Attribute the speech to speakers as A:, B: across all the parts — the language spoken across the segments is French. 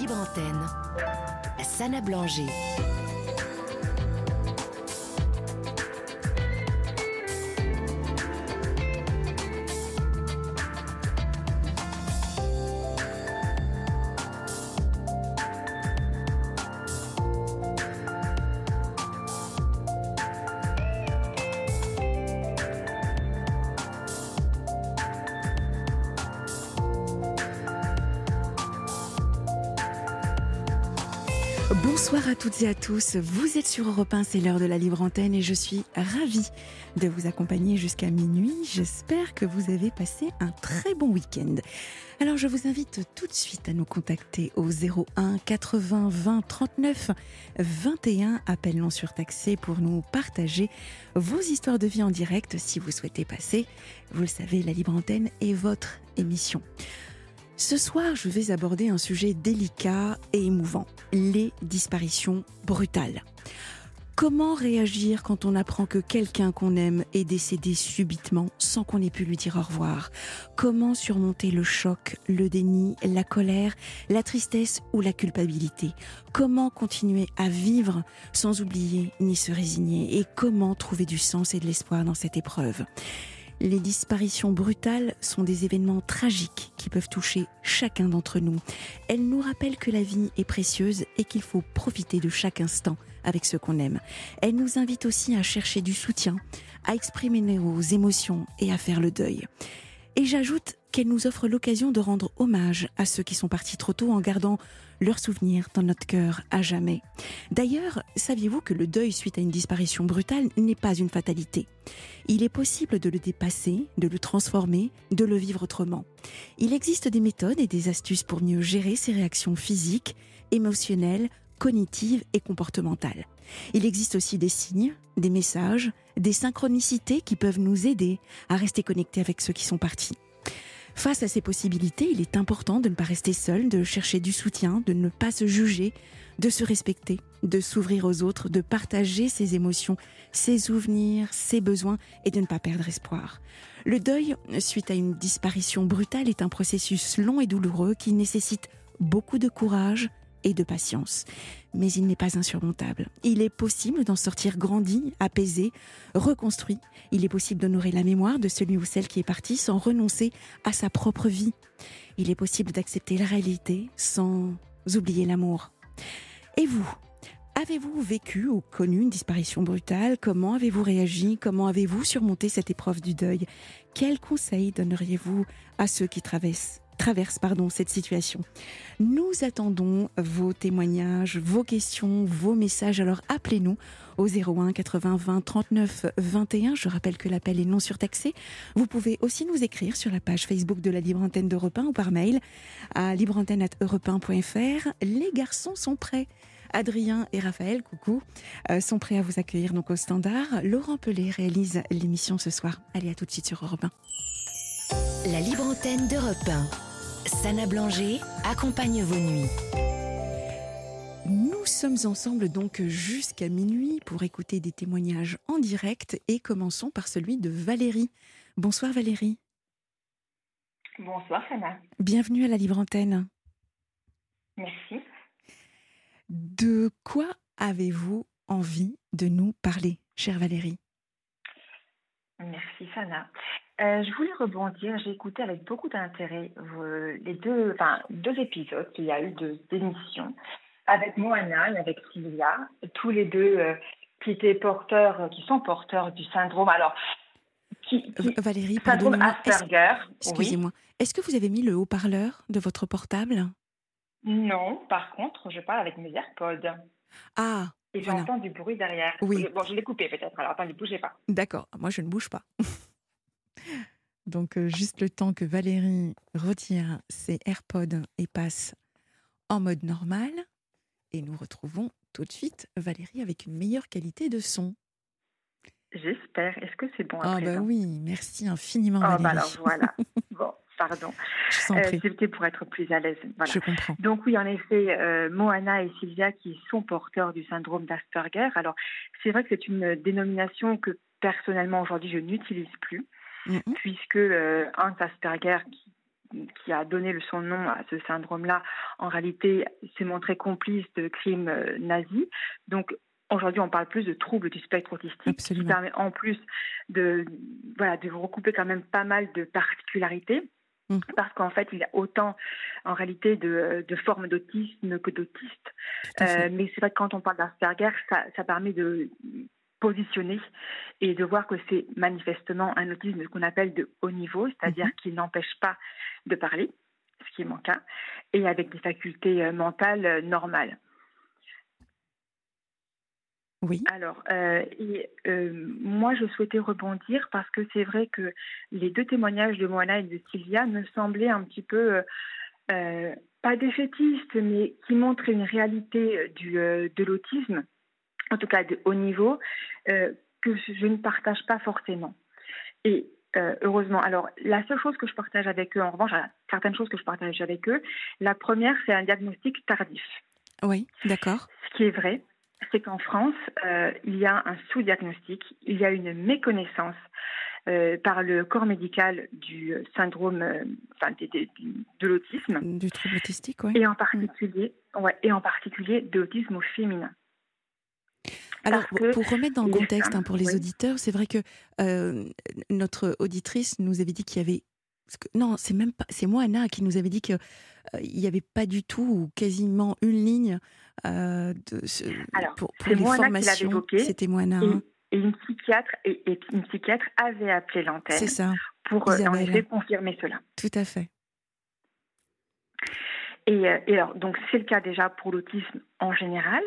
A: libre antenne. Sana Blanger.
B: Toutes et à tous. Vous êtes sur Europe 1, c'est l'heure de la libre antenne et je suis ravie de vous accompagner jusqu'à minuit. J'espère que vous avez passé un très bon week-end. Alors je vous invite tout de suite à nous contacter au 01 80 20 39 21, appel non surtaxé pour nous partager vos histoires de vie en direct si vous souhaitez passer. Vous le savez, la libre antenne est votre émission. Ce soir, je vais aborder un sujet délicat et émouvant, les disparitions brutales. Comment réagir quand on apprend que quelqu'un qu'on aime est décédé subitement sans qu'on ait pu lui dire au revoir? Comment surmonter le choc, le déni, la colère, la tristesse ou la culpabilité? Comment continuer à vivre sans oublier ni se résigner? Et comment trouver du sens et de l'espoir dans cette épreuve? Les disparitions brutales sont des événements tragiques qui peuvent toucher chacun d'entre nous. Elles nous rappellent que la vie est précieuse et qu'il faut profiter de chaque instant avec ceux qu'on aime. Elles nous invitent aussi à chercher du soutien, à exprimer nos émotions et à faire le deuil. Et j'ajoute qu'elle nous offre l'occasion de rendre hommage à ceux qui sont partis trop tôt en gardant leurs souvenirs dans notre cœur à jamais. D'ailleurs, saviez-vous que le deuil suite à une disparition brutale n'est pas une fatalité? Il est possible de le dépasser, de le transformer, de le vivre autrement. Il existe des méthodes et des astuces pour mieux gérer ces réactions physiques, émotionnelles, cognitives et comportementales. Il existe aussi des signes, des messages, des synchronicités qui peuvent nous aider à rester connectés avec ceux qui sont partis. Face à ces possibilités, il est important de ne pas rester seul, de chercher du soutien, de ne pas se juger, de se respecter, de s'ouvrir aux autres, de partager ses émotions, ses souvenirs, ses besoins et de ne pas perdre espoir. Le deuil, suite à une disparition brutale, est un processus long et douloureux qui nécessite beaucoup de courage, et de patience. Mais il n'est pas insurmontable. Il est possible d'en sortir grandi, apaisé, reconstruit. Il est possible d'honorer la mémoire de celui ou celle qui est parti sans renoncer à sa propre vie. Il est possible d'accepter la réalité sans oublier l'amour. Et vous Avez-vous vécu ou connu une disparition brutale? Comment avez-vous réagi? Comment avez-vous surmonté cette épreuve du deuil? Quels conseils donneriez-vous à ceux qui traversent traverse pardon, cette situation. Nous attendons vos témoignages, vos questions, vos messages. Alors appelez-nous au 01 80 20 39 21. Je rappelle que l'appel est non surtaxé. Vous pouvez aussi nous écrire sur la page Facebook de la Libre Antenne d'Europe 1 ou par mail à libreantenne.europe1.fr. Les garçons sont prêts. Adrien et Raphaël, coucou, euh, sont prêts à vous accueillir donc au standard. Laurent Pelé réalise l'émission ce soir. Allez, à tout de suite sur Europe
A: 1. La libre antenne d'Europe 1. Sana Blanger accompagne vos nuits.
B: Nous sommes ensemble donc jusqu'à minuit pour écouter des témoignages en direct et commençons par celui de Valérie. Bonsoir Valérie.
C: Bonsoir Sana.
B: Bienvenue à la Libre Antenne.
C: Merci.
B: De quoi avez-vous envie de nous parler, chère Valérie?
C: Merci Sana. Euh, je voulais rebondir. J'ai écouté avec beaucoup d'intérêt les deux, enfin, deux épisodes qu'il y a eu de d'émissions avec Moana et avec Sylvia, tous les deux euh, qui étaient porteurs, qui sont porteurs du syndrome. Alors,
B: qui, Valérie,
C: syndrome Asperger.
B: Excusez-moi. Est-ce que vous avez mis le haut-parleur de votre portable?
C: Non. Par contre, je parle avec mes AirPods.
B: Ah.
C: Et j'entends du bruit derrière.
B: Oui.
C: Bon, je l'ai coupé peut-être. Alors, attendez, bougez pas.
B: D'accord. Moi, je ne bouge pas. Donc, euh, juste le temps que Valérie retire ses AirPods et passe en mode normal. Et nous retrouvons tout de suite Valérie avec une meilleure qualité de son.
C: J'espère. Est-ce que c'est bon à
B: Ah, bah oui, merci infiniment.
C: Oh,
B: Valérie.
C: bah alors voilà. bon, pardon.
B: Euh,
C: C'était pour être plus à l'aise. Voilà.
B: Je comprends.
C: Donc oui, en effet, euh, Moana et Sylvia qui sont porteurs du syndrome d'Asperger. Alors, c'est vrai que c'est une dénomination que personnellement aujourd'hui je n'utilise plus.
B: Mhm.
C: puisque euh, Hans Asperger, qui a donné son nom à ce syndrome-là, en réalité, s'est montré complice de crimes nazis. Donc, Aujourd'hui, on parle plus de troubles du spectre autistique, qui permet en plus de, voilà, de recouper quand même pas mal de particularités. Mm. Parce qu'en fait, il y a autant en réalité de, de formes d'autisme que d'autistes. Euh, mais c'est vrai que quand on parle d'Asperger, ça, ça permet de positionner et de voir que c'est manifestement un autisme qu'on appelle de haut niveau, c'est-à-dire mm-hmm. qui n'empêche pas de parler, ce qui est mon cas, et avec des facultés euh, mentales euh, normales.
B: Oui.
C: Alors, euh, euh, moi, je souhaitais rebondir parce que c'est vrai que les deux témoignages de Moana et de Sylvia me semblaient un petit peu, euh, pas défaitistes, mais qui montrent une réalité du, de l'autisme, en tout cas de haut niveau, que je ne partage pas forcément. Et heureusement. Alors, la seule chose que je partage avec eux, en revanche, certaines choses que je partage avec eux, la première, c'est un diagnostic tardif.
B: Oui, d'accord.
C: Ce qui est vrai c'est qu'en France, euh, il y a un sous-diagnostic, il y a une méconnaissance euh, par le corps médical du syndrome, euh, enfin, de, l'autisme.
B: Du trouble autistique, oui.
C: Et en particulier, ouais, et en particulier de l'autisme au féminin.
B: Alors, pour remettre dans le contexte hein, pour les auditeurs, c'est vrai que notre auditrice nous avait dit qu'il y avait non, c'est même pas, c'est moi Anna qui nous avait dit qu'il n'y avait pas du tout ou quasiment une ligne euh, de, pour, pour les formations. C'était Moana.
C: Et, et, une psychiatre et, une psychiatre avait appelé l'antenne.
B: C'est ça.
C: Pour euh, en effet confirmer cela.
B: Tout à fait.
C: Et, euh, et alors, donc c'est le cas déjà pour l'autisme en général,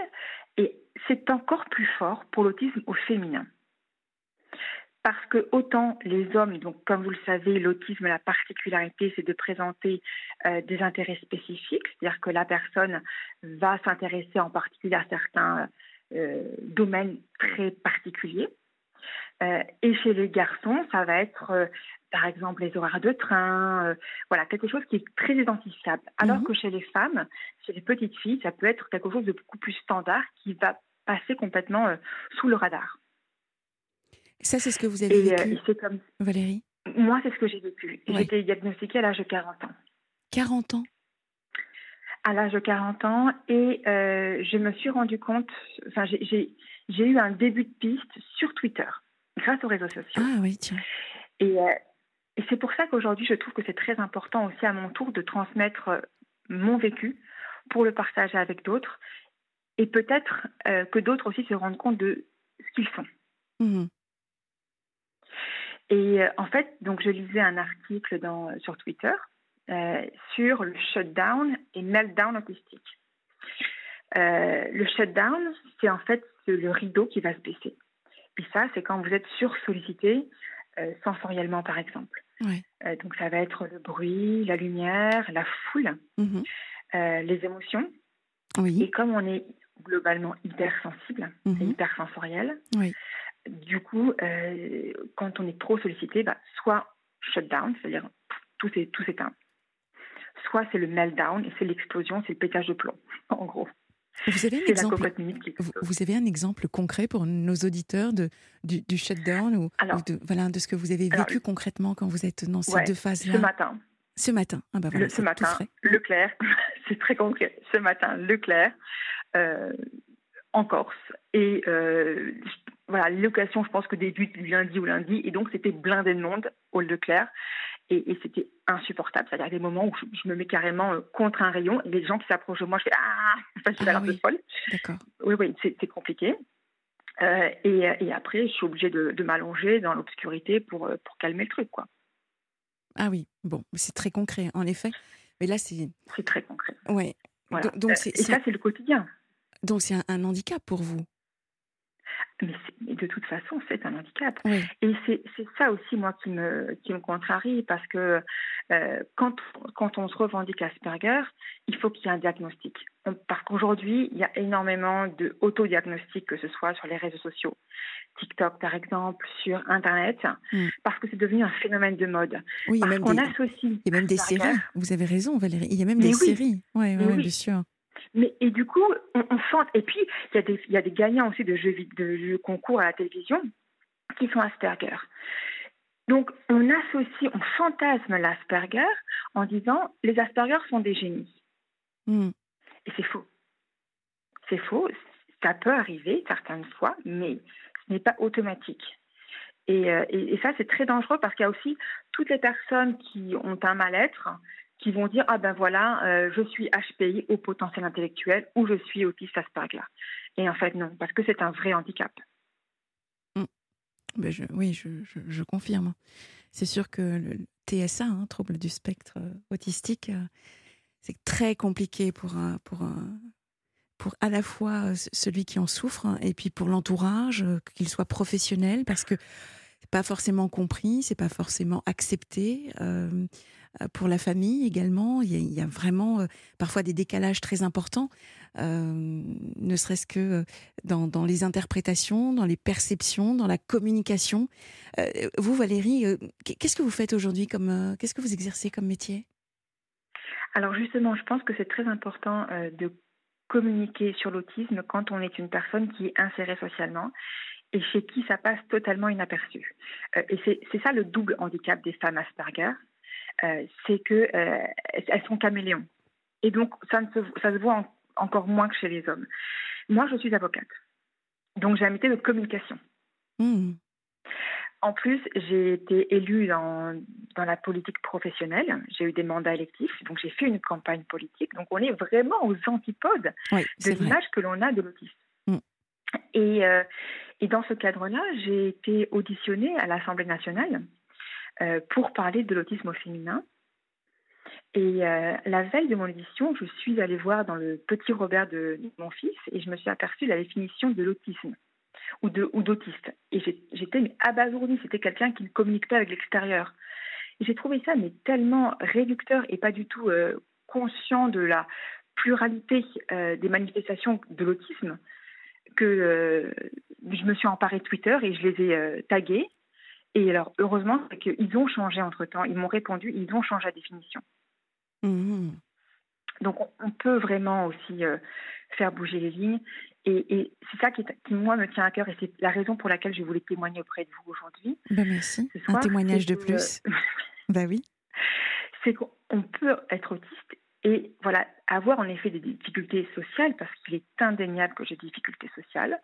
C: et c'est encore plus fort pour l'autisme au féminin parce que autant les hommes, donc comme vous le savez, l'autisme, la particularité, c'est de présenter euh, des intérêts spécifiques, c'est-à-dire que la personne va s'intéresser en particulier à certains euh, domaines très particuliers. Euh, et chez les garçons, ça va être, par exemple, les horaires de train, voilà, quelque chose qui est très identifiable. Alors mhm. que chez les femmes, chez les petites filles, ça peut être quelque chose de beaucoup plus standard qui va passer complètement sous le radar.
B: Ça, c'est ce que vous avez euh, vécu, comme... Valérie?
C: Moi, c'est ce que j'ai vécu. J'ai été diagnostiquée à l'âge de 40 ans.
B: 40 ans?
C: À l'âge de 40 ans. Et euh, je me suis rendu compte, enfin, j'ai eu un début de piste sur Twitter, grâce aux réseaux sociaux.
B: Ah oui, tiens.
C: Et, euh, et c'est pour ça qu'aujourd'hui, je trouve que c'est très important aussi à mon tour de transmettre mon vécu pour le partager avec d'autres. Et peut-être que d'autres aussi se rendent compte de ce qu'ils sont. Mmh. Et euh, en fait, donc je lisais un article dans, sur Twitter euh, sur le shutdown et meltdown autistique. Euh, le shutdown, c'est en fait le rideau qui va se baisser. Puis ça, c'est quand vous êtes sursollicité sensoriellement, par exemple. donc ça va être le bruit, la lumière, la foule, mhm. les émotions.
B: Oui.
C: Et comme on est globalement hypersensible mm et hypersensoriel,
B: oui
C: du coup, euh, quand on est trop sollicité, bah, soit shutdown, c'est-à-dire tout s'éteint, soit c'est le meltdown et c'est l'explosion, c'est le pétage de plomb, en gros.
B: Vous avez, un exemple, vous, avez un exemple concret pour nos auditeurs de, du, shutdown ou, de, voilà, de ce que vous avez vécu concrètement quand vous êtes dans ces deux phases-là
C: Ce matin.
B: Ce matin. Ah bah
C: ce matin, Leclerc, c'est très concret. Ce matin, Leclerc, euh, en Corse. Et euh, voilà, l'occasion, je pense que débute lundi ou lundi, et donc c'était blindé de monde au Leclerc, et, et c'était insupportable. C'est-à-dire des moments où je, me mets carrément euh, contre un rayon, et les gens qui s'approchent de moi, je fais ah, enfin, je ah, oui. folle.
B: D'accord.
C: Oui, oui, c'est compliqué. Euh, et, et, après, je suis obligée de, de m'allonger dans l'obscurité pour, euh, pour calmer le truc, quoi.
B: Ah oui, bon, c'est très concret, en effet. Mais là, c'est.
C: C'est très concret.
B: Ouais.
C: Voilà. Donc, et ça, c'est le quotidien.
B: Donc, c'est un handicap pour vous?
C: Mais, de toute façon, c'est un handicap. Et c'est ça aussi, moi, qui me, qui me contrarie, parce que euh, quand, quand on se revendique Asperger, il faut qu'il y ait un diagnostic. parce qu'aujourd'hui, il y a énormément d'autodiagnostics, que ce soit sur les réseaux sociaux, TikTok par exemple, sur Internet, mm. parce que c'est devenu un phénomène de mode.
B: Oui, il y a
C: même, des,
B: il y a même des séries. Vous avez raison, Valérie. Il y a même des séries. Oui, bien sûr.
C: Mais, et du coup, on, on sent. Et puis, il y, a des, y a des gagnants aussi de jeux, de jeux concours à la télévision qui sont Asperger. Donc, on associe, on fantasme l'Asperger en disant les Asperger sont des génies.
B: Hmm.
C: Et c'est faux. C'est faux. Ça peut arriver certaines fois, mais ce n'est pas automatique. Et, euh, et, et ça, c'est très dangereux parce qu'il y a aussi toutes les personnes qui ont un mal-être qui vont dire ah ben voilà, euh, je suis HPI au potentiel intellectuel ou je suis autiste Asperger. Et en fait non, parce que c'est un vrai handicap.
B: Ben je, oui, je, je, confirme. C'est sûr que le TSA, hein, trouble du spectre euh, autistique, euh, c'est très compliqué pour, un- pour, pour à la fois celui qui en souffre hein, et puis pour l'entourage, qu'il soit professionnel, parce que c'est pas forcément compris, c'est pas forcément accepté. Pour la famille également, il y a, vraiment euh, parfois des décalages très importants, euh, ne serait-ce que euh, dans, les interprétations, dans les perceptions, dans la communication. Euh, vous, Valérie, euh, qu'est-ce que vous faites aujourd'hui comme euh, qu'est-ce que vous exercez comme métier?
C: Alors justement, je pense que c'est très important euh, de communiquer sur l'autisme quand on est une personne qui est insérée socialement et chez qui ça passe totalement inaperçu. Euh, et c'est ça le double handicap des femmes Asperger, euh, c'est que euh, elles sont caméléons. Et donc ça, ne se, ça se voit en- encore moins que chez les hommes. Moi, je suis avocate, donc j'ai un métier de communication.
B: Hmm,
C: En plus, j'ai été élue dans, dans la politique professionnelle. J'ai eu des mandats électifs, donc j'ai fait une campagne politique. Donc on est vraiment aux antipodes
B: Oui,
C: de l'image que l'on a de l'autisme.
B: Mm.
C: Et, euh, et dans ce cadre-là, j'ai été auditionnée à l'Assemblée nationale pour parler de l'autisme au féminin. Et euh, la veille de mon audition, je suis allée voir dans le petit Robert de, mon fils et je me suis aperçue la définition de l'autisme ou d'autiste. Et j'étais abasourdie. C'était quelqu'un qui ne communique avec l'extérieur. Et j'ai trouvé ça mais tellement réducteur et pas du tout euh, conscient de la pluralité euh, des manifestations de l'autisme que euh, je me suis emparée de Twitter et je les ai euh, tagués. Et alors, heureusement, c'est qu'ils ont changé entre-temps. Ils m'ont répondu, ils ont changé la définition.
B: Mhm.
C: Donc, on, peut vraiment aussi euh, faire bouger les lignes. Et, et c'est ça qui, est- qui, moi, me tient à cœur. Et c'est la raison pour laquelle je voulais témoigner auprès de vous aujourd'hui.
B: Ben merci.
C: Ce
B: Un témoignage de plus. Bah oui.
C: c'est qu'on on peut être autiste et voilà avoir en effet des difficultés sociales parce qu'il est indéniable que j'ai des difficultés sociales,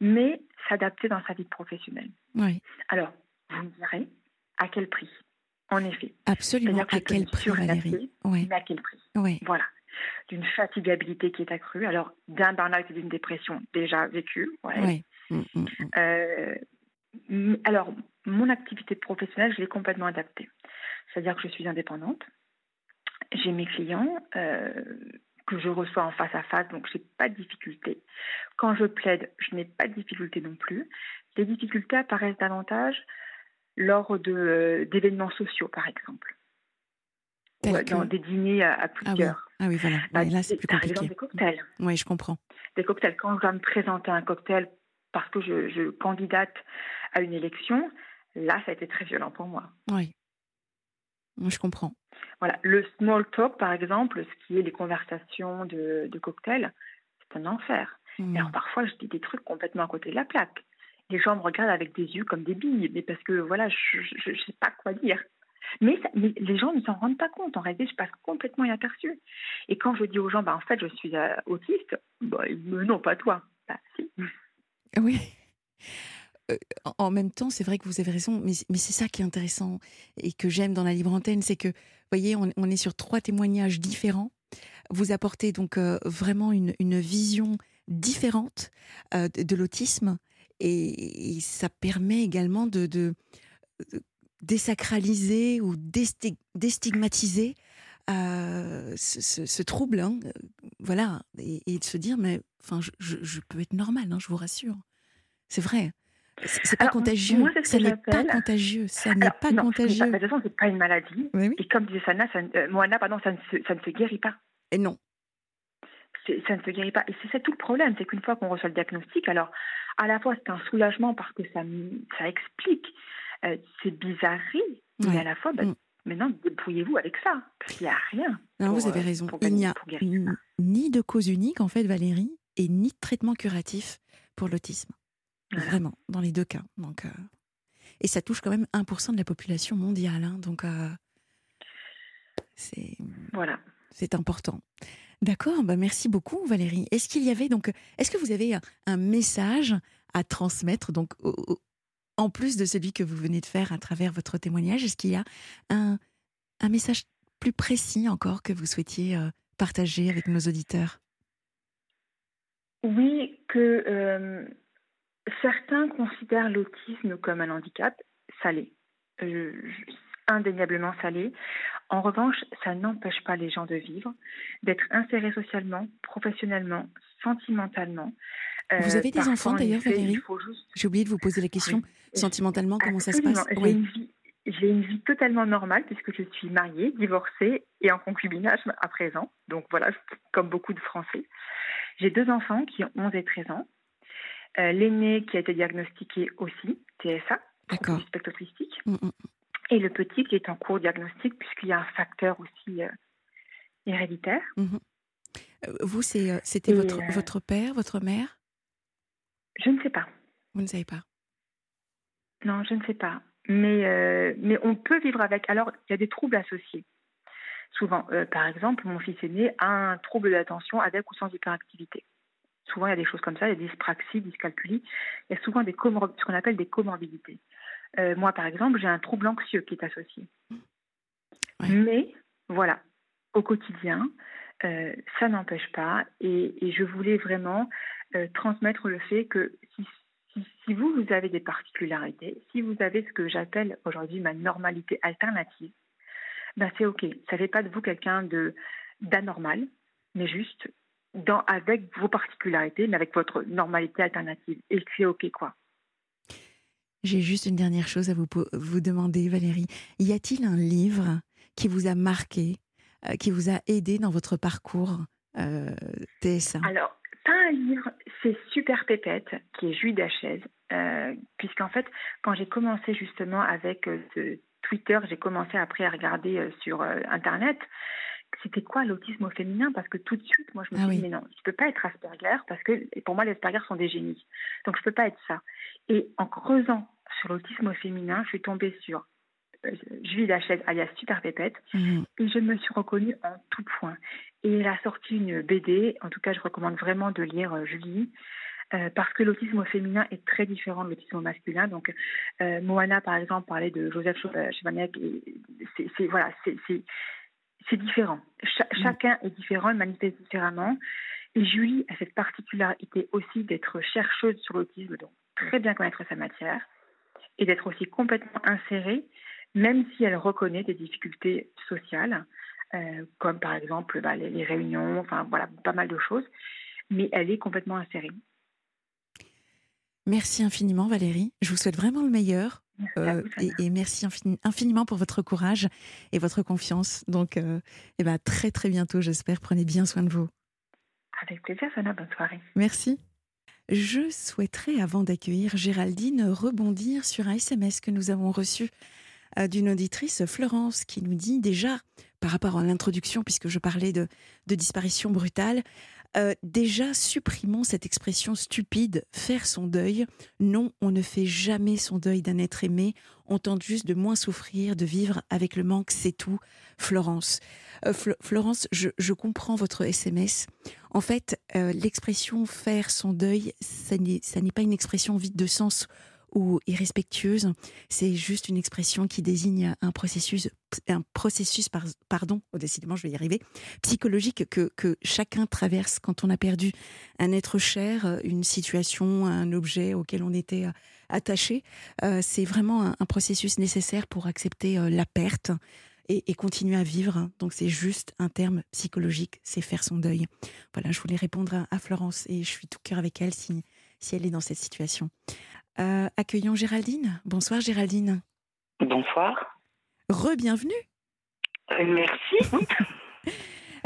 C: mais s'adapter dans sa vie professionnelle.
B: Oui,
C: Alors, vous me direz à quel prix En effet,
B: absolument.
C: Que
B: À quel prix, Valérie Oui,
C: mais à quel prix. Voilà, d'une fatigabilité qui est accrue. Alors, d'un burn-out et d'une dépression déjà vécue. ouais.
B: Mm, mm, mm.
C: Euh, alors, mon activité professionnelle, je l'ai complètement adaptée. C'est-à-dire que je suis indépendante. J'ai mes clients euh, que je reçois en face à face, donc je n'ai pas de difficulté. Quand je plaide, je n'ai pas de difficulté non plus. Les difficultés apparaissent davantage lors d'événements sociaux, par exemple.
B: Tel
C: Ou
B: que-
C: dans des dîners à, à
B: Ah oui,
C: plusieurs.
B: ah oui, voilà.
C: Bah,
B: là, c'est plus
C: par exemple, des cocktails.
B: Oui, je comprends.
C: des cocktails. Quand je dois me présenter un cocktail parce que je, je candidate à une élection, là, ça a été très violent pour moi.
B: Oui. Je comprends.
C: Voilà, le small talk, par exemple, ce qui est les conversations de, de cocktail, c'est un enfer.
B: Mm.
C: Et alors parfois, je dis des trucs complètement à côté de la plaque. Les gens me regardent avec des yeux comme des billes, mais parce que voilà, je ne sais pas quoi dire. Mais, les gens ne s'en rendent pas compte. En réalité, je passe complètement inaperçu. Et quand je dis aux gens, bah, en fait, je suis euh, autiste, bah, non, pas toi. Bah, si.
B: Oui. Euh, en- même temps, c'est vrai que vous avez raison, mais, c'est ça qui est intéressant et que j'aime dans la libre antenne, c'est que, vous voyez, on, est sur trois témoignages différents. Vous apportez donc euh, vraiment une, vision différente euh, de l'autisme et, et ça permet également de, de- de désacraliser ou désti- déstigmatiser euh, ce, ce- ce trouble, hein, euh, voilà, et, et de se dire, mais enfin, je, je- je peux être normal, hein, je vous rassure. C'est vrai. C'est c'est pas contagieux.
C: moi, ce
B: ça n'est pas contagieux. Ça n'est pas
C: non,
B: contagieux.
C: pas- de toute façon, c'est pas une maladie.
B: Oui, oui.
C: Et comme disait Sana, ça, euh, Moana, pardon, ça ne, se, ça ne se guérit pas.
B: Et non.
C: C'est- Ça ne se guérit pas. Et c'est ça tout le problème, c'est qu'une fois qu'on reçoit le diagnostic, alors à la fois c'est un soulagement parce que ça, explique euh, ces bizarreries, mais à la fois, bah,
B: Mm.
C: maintenant, débrouillez-vous avec ça, parce qu'il n'y a rien.
B: Non,
C: pour,
B: vous avez
C: euh,
B: raison.
C: pour
B: Il n'y a n- ni de cause unique, en fait, Valérie, et ni de traitement curatif pour l'autisme.
C: Voilà.
B: Vraiment, dans les deux cas. Donc, euh, et ça touche quand même 1% de la population mondiale. Hein, donc, c'est
C: voilà.
B: c'est important. D'accord, bah merci beaucoup Valérie. Est-ce qu'il y avait donc, est-ce que vous avez un, message à transmettre donc en plus de celui que vous venez de faire à travers votre témoignage, est-ce qu'il y a un, un message plus précis encore que vous souhaitiez partager avec nos auditeurs?
C: Oui, que euh, certains considèrent l'autisme comme un handicap, ça l'est. Euh, indéniablement ça l'est. En revanche, ça n'empêche pas les gens de vivre, d'être insérés socialement, professionnellement, sentimentalement.
B: Euh, vous avez des enfants d'ailleurs, Valérie J'ai oublié de vous poser la question. Sentimentalement, comment ça se passe
C: j'ai une vie totalement normale puisque je suis mariée, divorcée et en concubinage à présent. Donc voilà, comme beaucoup de Français. J'ai deux enfants qui ont 11 et 13 ans. Euh, l'aîné qui a été diagnostiqué aussi, TSA, spectre autistique. Mm, mm. Et le petit qui est en cours diagnostic puisqu'il y a un facteur aussi euh, héréditaire.
B: Mm-hmm. Euh, vous, c'était votre, votre père, votre mère?
C: Je ne sais pas.
B: Vous ne savez pas?
C: Non, je ne sais pas mais, euh, mais on peut vivre avec. Alors, il y a des troubles associés. Souvent, euh, par exemple, mon fils aîné a un trouble d'attention avec ou sans hyperactivité. Souvent, il y a des choses comme ça, il y a des dyspraxies, dyscalculie. Il y a souvent des ce qu'on appelle des comorbidités. Euh, moi, par exemple, j'ai un trouble anxieux qui est associé. Mais, voilà, au quotidien, ça n'empêche pas. Et, et, je voulais vraiment transmettre le fait que si si, vous, vous avez des particularités, si vous avez ce que j'appelle aujourd'hui ma normalité alternative, ben c'est OK. Ça ne fait pas de vous quelqu'un de d'anormal, mais juste dans, avec vos particularités, mais avec votre normalité alternative. Et c'est OK, quoi.
B: J'ai juste une dernière chose à vous, vous demander, Valérie. Y a-t-il un livre qui vous a marqué, euh, qui vous a aidé dans votre parcours euh, TSA
C: Alors, pas un livre, c'est Super Pépette, qui est Julie Dachaise, euh, puisqu'en fait, quand j'ai commencé justement avec euh, Twitter, j'ai commencé après à regarder euh, sur Internet, c'était quoi l'autisme au féminin? Parce que tout de suite, moi, je me ah suis dit, mais non, je ne peux pas être Asperger, parce que pour moi, les Asperger sont des génies. Donc, je ne peux pas être ça. Et en creusant sur l'autisme au féminin, je suis tombée sur Julie Dachaise, alias Super Pépette, mmh. et je me suis reconnue en tout point. Et elle a sorti une BD, en tout cas je recommande vraiment de lire euh, Julie, euh, parce que l'autisme au féminin est très différent de l'autisme au masculin. Donc, euh, Moana, par exemple, parlait de Joseph Chevaniac, c'est voilà, c'est différent. Mm. chacun est différent, il manifeste différemment. Et Julie a cette particularité aussi d'être chercheuse sur l'autisme, donc très bien connaître sa matière, et d'être aussi complètement insérée, même si elle reconnaît des difficultés sociales. Euh, comme par exemple bah, les, réunions, enfin voilà, pas mal de choses, mais elle est complètement insérée.
B: Merci infiniment Valérie, je vous souhaite vraiment le meilleur. Euh, et, merci infiniment pour votre courage et votre confiance. Donc, et euh, eh ben, très très bientôt, j'espère. Prenez bien soin de vous.
C: Avec plaisir, Sana. Bonne soirée.
B: Merci. Je souhaiterais, avant d'accueillir Géraldine, rebondir sur un SMS que nous avons reçu d'une auditrice, Florence, qui nous dit déjà par rapport à l'introduction, puisque je parlais de, disparition brutale. Euh, déjà, supprimons cette expression stupide, faire son deuil. Non, on ne fait jamais son deuil d'un être aimé. On tente juste de moins souffrir, de vivre avec le manque, c'est tout. Florence. Euh, Florence, je, comprends votre SMS. En fait, euh, l'expression faire son deuil, ça n'est pas une expression vide de sens ou irrespectueuse. C'est juste une expression qui désigne un processus, un processus pardon, décidément je vais y arriver, psychologique que, chacun traverse quand on a perdu un être cher, une situation, un objet auquel on était euh, attaché. Euh, c'est vraiment un, processus nécessaire pour accepter la perte. Et, continuer à vivre. Donc c'est juste un terme psychologique, c'est faire son deuil. Voilà, je voulais répondre à, Florence et je suis tout cœur avec elle si, si elle est dans cette situation. Euh, accueillons Géraldine. Bonsoir Géraldine.
D: Bonsoir.
B: Re-bienvenue.
D: Euh, merci.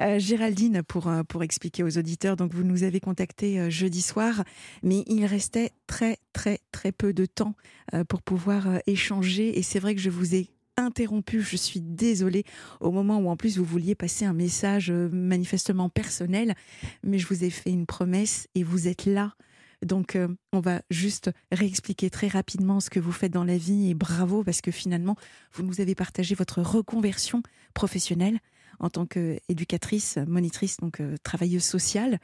B: Euh, Géraldine, pour, pour expliquer aux auditeurs, donc vous nous avez contacté jeudi soir, mais il restait très très très peu de temps pour pouvoir échanger et c'est vrai que je vous ai interrompu, je suis désolée, au moment où en plus vous vouliez passer un message manifestement personnel, mais je vous ai fait une promesse et vous êtes là Donc, euh, on va juste réexpliquer très rapidement ce que vous faites dans la vie et bravo parce que finalement, vous nous avez partagé votre reconversion professionnelle en tant qu'éducatrice, monitrice, donc euh, travailleuse sociale.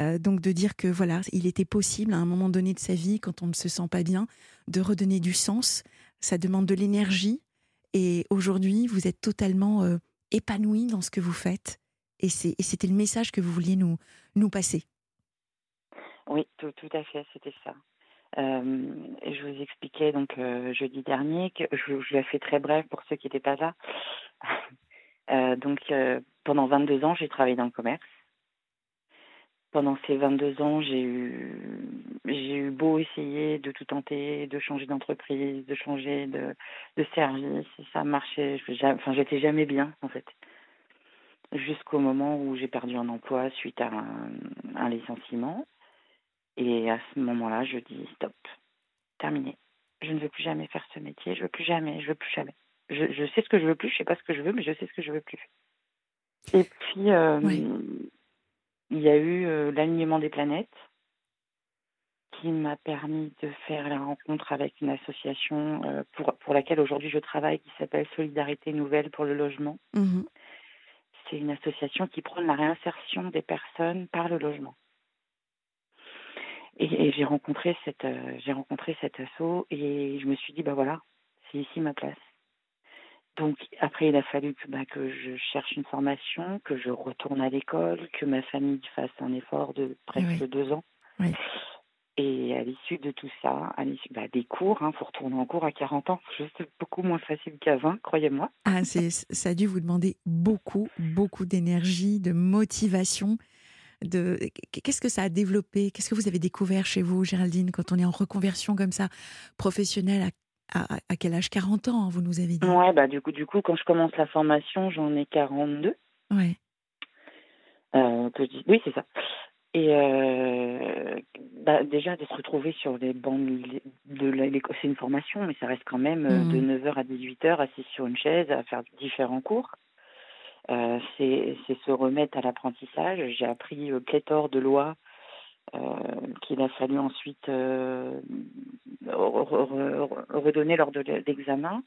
B: Euh, donc, de dire que voilà, il était possible à un moment donné de sa vie, quand on ne se sent pas bien, de redonner du sens. Ça demande de l'énergie. Et aujourd'hui, vous êtes totalement épanoui dans ce que vous faites. Et c'était le message que vous vouliez nous, nous passer.
D: Oui, tout, à fait, c'était ça. Euh, je vous expliquais donc euh, jeudi dernier que je, je l'ai fait très bref pour ceux qui n'étaient pas là. euh, donc euh, pendant 22 ans, j'ai travaillé dans le commerce. Pendant ces 22 ans, j'ai eu j'ai eu beau essayer de tout tenter, de changer d'entreprise, de changer de, service, ça marchait. Enfin, j'étais jamais bien en fait jusqu'au moment où j'ai perdu un emploi suite à un, licenciement. Et à ce moment-là, je dis stop, terminé. Je ne veux plus jamais faire ce métier, je veux plus jamais, je veux plus jamais. Je, sais ce que je veux plus, je sais pas ce que je veux, mais je sais ce que je veux plus. Et puis, euh. Il y a eu euh, l'alignement des planètes qui m'a permis de faire la rencontre avec une association euh, pour, pour laquelle aujourd'hui je travaille qui s'appelle Solidarité Nouvelle pour le logement.
B: Mmh.
D: C'est une association qui prône la réinsertion des personnes par le logement. Et, et j'ai rencontré cette euh, j'ai rencontré cet asso et je me suis dit bah voilà c'est ici ma place. Donc après il a fallu que bah, que je cherche une formation, que je retourne à l'école, que ma famille fasse un effort de presque
B: Oui.
D: deux ans.
B: Oui.
D: Et à l'issue de tout ça, à l'issue bah, des cours, hein, faut retourner en cours à 40 ans, c'est beaucoup moins facile qu'à 20, croyez-moi.
B: Ah, ça a dû vous demander beaucoup, beaucoup d'énergie, de motivation. De... Qu'est-ce que ça a développé? Qu'est-ce que vous avez découvert chez vous, Géraldine, quand on est en reconversion comme ça, professionnelle à, à, à quel âge? 40 ans, vous nous avez dit
D: Ouais, bah du coup, du coup, quand je commence la formation, j'en ai 42.
B: Ouais.
D: Euh, que je dis... Oui, c'est ça. Et euh, bah, déjà de se retrouver sur les bancs de l'école, c'est une formation, mais ça reste quand même
B: Mmh.
D: de 9h à 18h assis sur une chaise à faire différents cours. Euh, c'est c'est se remettre à l'apprentissage. J'ai appris euh, pléthore de lois euh, qu'il a fallu ensuite euh, re- re- redonner lors de l'examen.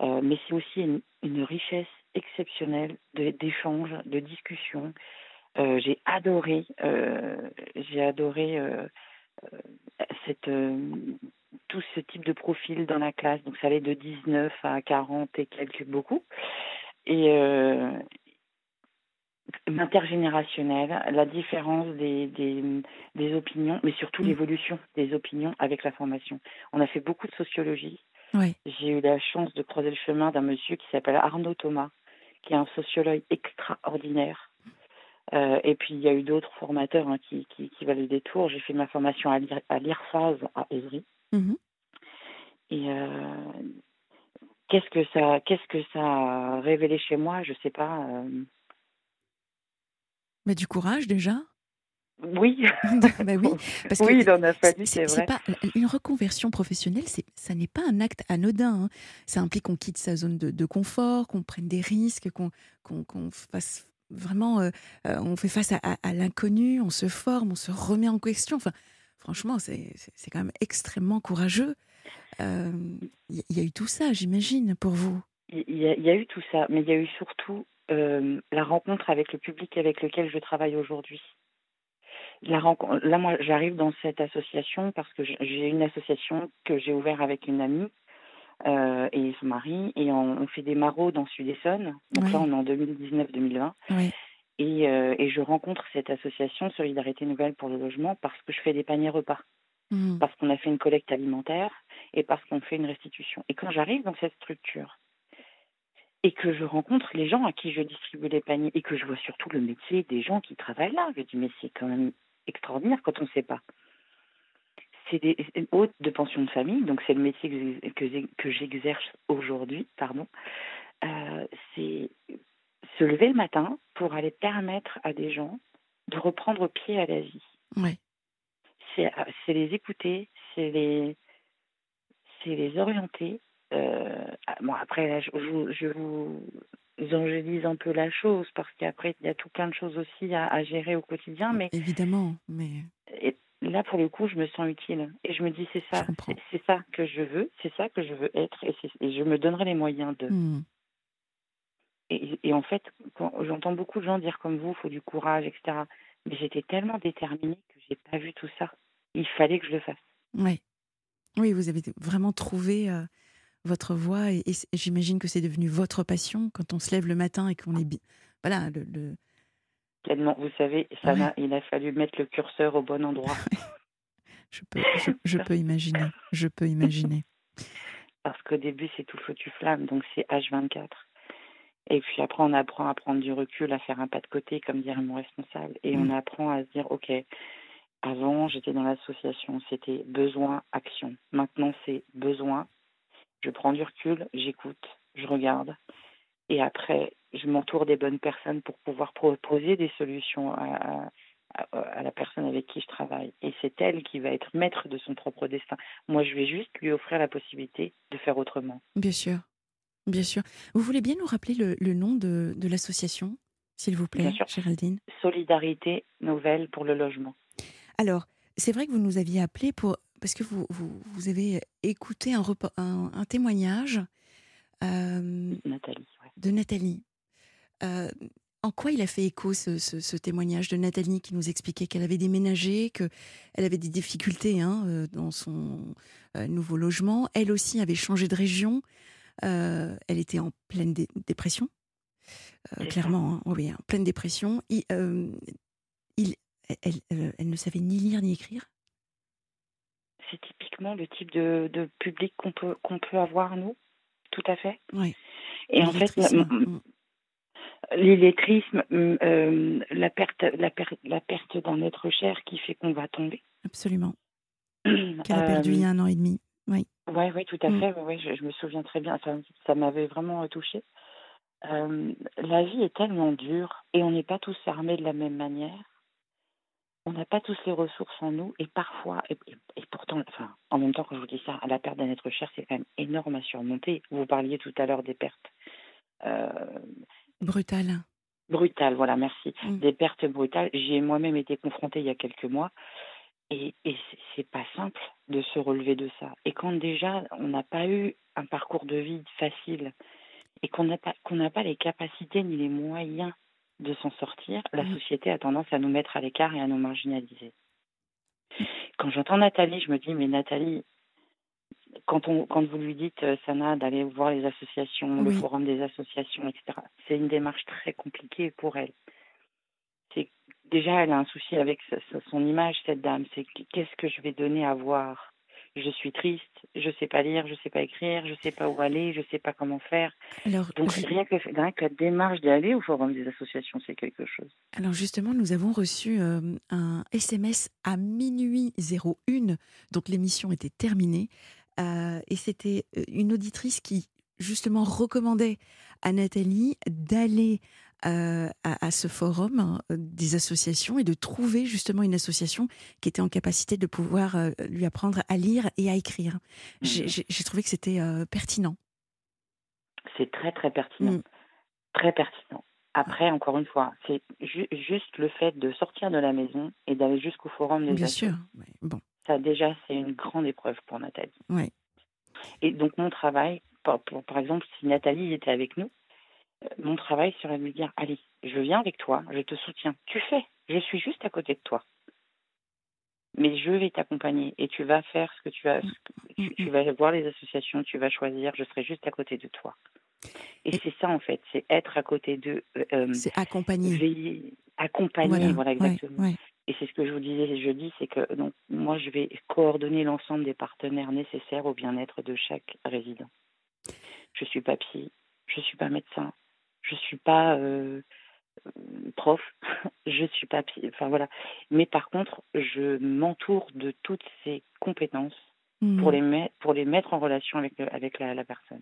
D: Euh, mais c'est aussi une, richesse exceptionnelle d'échanges, de discussions. Euh, j'ai adoré, euh, j'ai adoré euh, euh, cette, euh, tout ce type de profil dans la classe. Donc ça allait de 19 à 40 et quelques beaucoup. Et euh, l'intergénérationnel, la différence des, des, des opinions, mais surtout
B: Mm.
D: l'évolution des opinions avec la formation. On a fait beaucoup de sociologie.
B: Oui.
D: J'ai eu la chance de croiser le chemin d'un monsieur qui s'appelle Arnaud Thomas, qui est un sociologue extraordinaire. Euh, et puis il y a eu d'autres formateurs hein, qui, qui, qui valaient des tours. J'ai fait ma formation à à l'IRFAS à Évry.
B: Mhm.
D: Et euh, qu'est-ce que ça, qu'est-ce que ça a révélé chez moi? Je sais pas. euh,
B: Mais du courage déjà
D: Oui.
B: Bah oui, parce que
D: oui, il en a fallu,
B: c'est
D: vrai.
B: pas une reconversion professionnelle, ça n'est pas un acte anodin. hein. Ça implique qu'on quitte sa zone de, de confort, qu'on prenne des risques, qu'on qu'on qu'on fasse vraiment, euh, euh, on fait face à, à- à l'inconnu, on se forme, on se remet en question. Enfin, franchement, c'est quand même extrêmement courageux. Euh, Il y, a eu tout ça, j'imagine, pour vous.
D: Il y, a, il y a eu tout ça, mais il y a eu surtout la rencontre avec le public avec lequel je travaille aujourd'hui. La rencontre, là, moi, j'arrive dans cette association parce que j'ai une association que j'ai ouverte avec une amie euh, et son mari, et on, on fait des maraudes dans Sud-Essonne. Donc là, on est en 2019-2020.
B: Oui,
D: Et, euh, et je rencontre cette association Solidarité Nouvelle pour le logement parce que je fais des paniers repas,
B: Mhm.
D: parce qu'on a fait une collecte alimentaire et parce qu'on fait une restitution. Et quand j'arrive dans cette structure et que je rencontre les gens à qui je distribue les paniers et que je vois surtout le métier des gens qui travaillent là, je dis mais c'est quand même extraordinaire quand on ne sait pas. C'est des hôtes de pension de famille, donc c'est le métier que, que, que j'exerce aujourd'hui, pardon. Euh, c'est se lever le matin pour aller permettre à des gens de reprendre pied à la vie.
B: ouais.
D: C'est c'est les écouter, c'est les, c'est les orienter. Euh, bon, après, là, je, je, je vous angélise un peu la chose parce qu'après, il y a tout plein de choses aussi à, à gérer au quotidien, mais
B: Évidemment, mais
D: et là, pour le coup, je me sens utile. Et je me dis, c'est ça, c'est ça que je veux, c'est ça que je veux être, et, je me donnerai les moyens de. Hmm. Et, en fait, j'entends beaucoup de gens dire comme vous, il faut du courage, etc. Mais j'étais tellement déterminée que j'ai pas vu tout ça. Il fallait que je le fasse.
B: Oui, oui, vous avez vraiment trouvé euh, votre voie, et, j'imagine que c'est devenu votre passion quand on se lève le matin et qu'on est, voilà, le
D: Tellement, vous savez, ça il a fallu mettre le curseur au bon endroit.
B: je, peux, je, peux imaginer. Je peux imaginer.
D: Parce qu'au début, c'est tout foutu flamme, donc c'est H24. Et puis après, on apprend à prendre du recul, à faire un pas de côté, comme dirait mon responsable. Et on mm. apprend à se dire, OK, avant, j'étais dans l'association, c'était besoin, action. Maintenant, c'est besoin. Je prends du recul, j'écoute, je regarde. Et après, je m'entoure des bonnes personnes pour pouvoir proposer des solutions à, la personne avec qui je travaille. Et c'est elle qui va être maître de son propre destin. Moi, je vais juste lui offrir la possibilité de faire autrement.
B: Bien sûr. Bien sûr. Vous voulez bien nous rappeler le, nom de, l'association, s'il vous plaît, bien sûr. Géraldine?
D: Solidarité Nouvelle pour le logement.
B: Alors, c'est vrai que vous nous aviez appelé pour parce que vous, vous, avez écouté un, un, un témoignage
D: euh,
B: de Nathalie. Euh, en quoi il a fait écho ce, témoignage de Nathalie qui nous expliquait qu'elle avait déménagé, qu'elle avait des difficultés hein, euh, dans son nouveau logement. Elle aussi avait changé de région. elle était en pleine dépression, clairement, hein, oui, en pleine dépression. Il, il, elle, elle, ne savait ni lire ni écrire.
D: C'est typiquement le type de, de public qu'on peut, qu'on peut avoir, nous, tout à fait.
B: Oui.
D: Et en fait, l'illettrisme, euh, la perte, la, la perte d'un être cher qui fait qu'on va tomber.
B: Absolument. Qu'elle a perdu il y a un an et demi. Oui.
D: Oui, oui, tout à mm. fait. Ouais, je, me souviens très bien. Ça, ça m'avait vraiment touchée. Euh, la vie est tellement dure et on n'est pas tous armés de la même manière. On n'a pas tous les ressources en nous et parfois, et, pourtant, enfin, en même temps, quand je vous dis ça, la perte d'un être cher, c'est quand même énorme à surmonter. Vous parliez tout à l'heure des pertes. Euh,
B: Brutales.
D: Brutales, voilà, merci. Mm. Des pertes brutales. J'y ai moi-même été confrontée il y a quelques mois. Et, et c'est pas simple de se relever de ça. Et quand déjà on n'a pas eu un parcours de vie facile et qu'on n'a pas qu'on n'a pas les capacités ni les moyens de s'en sortir, la mm. société a tendance à nous mettre à l'écart et à nous marginaliser. Quand j'entends Nathalie, je me dis mais Nathalie, quand, on, quand vous lui dites, euh, Sana, d'aller voir les associations, le forum des associations, etc., c'est une démarche très compliquée pour elle. C'est Déjà, elle a un souci avec son image, cette dame. C'est qu'est-ce que je vais donner à voir? Je suis triste, je sais pas lire, je sais pas écrire, je sais pas où aller, je sais pas comment faire. Alors, Donc rien, que, rien que la démarche d'aller au forum des associations, c'est quelque chose.
B: Alors justement, nous avons reçu euh, un SMS à minuit 01, donc l'émission était terminée, euh, et c'était euh, une auditrice qui justement recommandait à Nathalie d'aller euh, à, ce forum hein, des associations et de trouver justement une association qui était en capacité de pouvoir lui apprendre à lire et à écrire. J'ai trouvé que c'était pertinent.
D: C'est très très pertinent. Mmh. Très pertinent. Après, encore une fois, c'est juste le fait de sortir de la maison et d'aller jusqu'au forum des
B: Bien sûr. bon.
D: Ça, déjà, c'est une grande épreuve pour Nathalie.
B: Oui.
D: Et donc, mon travail, par, par exemple, si Nathalie était avec nous, euh, mon travail serait de lui dire Allez, je viens avec toi, je te soutiens. Tu fais, je suis juste à côté de toi. Mais je vais t'accompagner et tu vas faire ce que tu vas. Tu, vas voir les associations, tu vas choisir, je serai juste à côté de toi. Et, c'est ça, en fait, c'est être à côté d'eux.
B: Euh, euh, c'est accompagner.
D: accompagner, voilà, exactement. Et c'est ce que je vous disais jeudi, c'est que donc moi je vais coordonner l'ensemble des partenaires nécessaires au bien-être de chaque résident. Je suis pas psy, je suis pas médecin, je suis pas euh, prof, je suis pas enfin voilà. Mais par contre, je m'entoure de toutes ces compétences pour, mmh. les pour les mettre en relation avec, avec la, personne.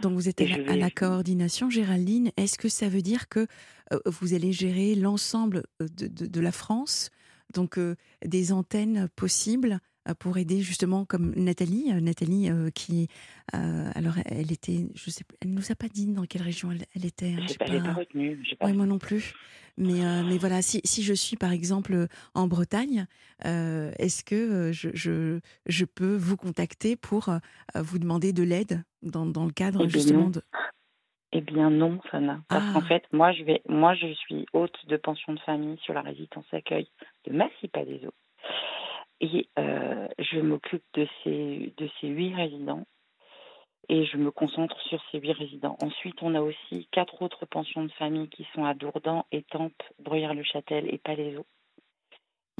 B: Donc vous êtes à, la coordination, Géraldine. Est-ce que ça veut dire que euh, vous allez gérer l'ensemble euh, de, de, la France? Donc euh, des antennes possibles pour aider justement comme Nathalie, Nathalie qui, alors elle était, je sais, elle nous a pas dit dans quelle région elle, était.
D: Hein, je pas, pas retenue.
B: Oui, moi non plus. Mais, mais voilà, si, si, je suis par exemple en Bretagne, est-ce que je, je, je, peux vous contacter pour vous demander de l'aide dans, dans, le cadre
D: eh
B: justement de.
D: Eh bien non, Sana. Parce qu'en ah. fait, moi je, vais, moi je suis hôte de pension de famille sur la résidence accueil de Massy-Palaiso. Et euh, je m'occupe de ces, de ces huit résidents et je me concentre sur ces huit résidents. Ensuite, on a aussi quatre autres pensions de famille qui sont à Dourdan, Étampes, Bruyères-le-Châtel et Palaiso.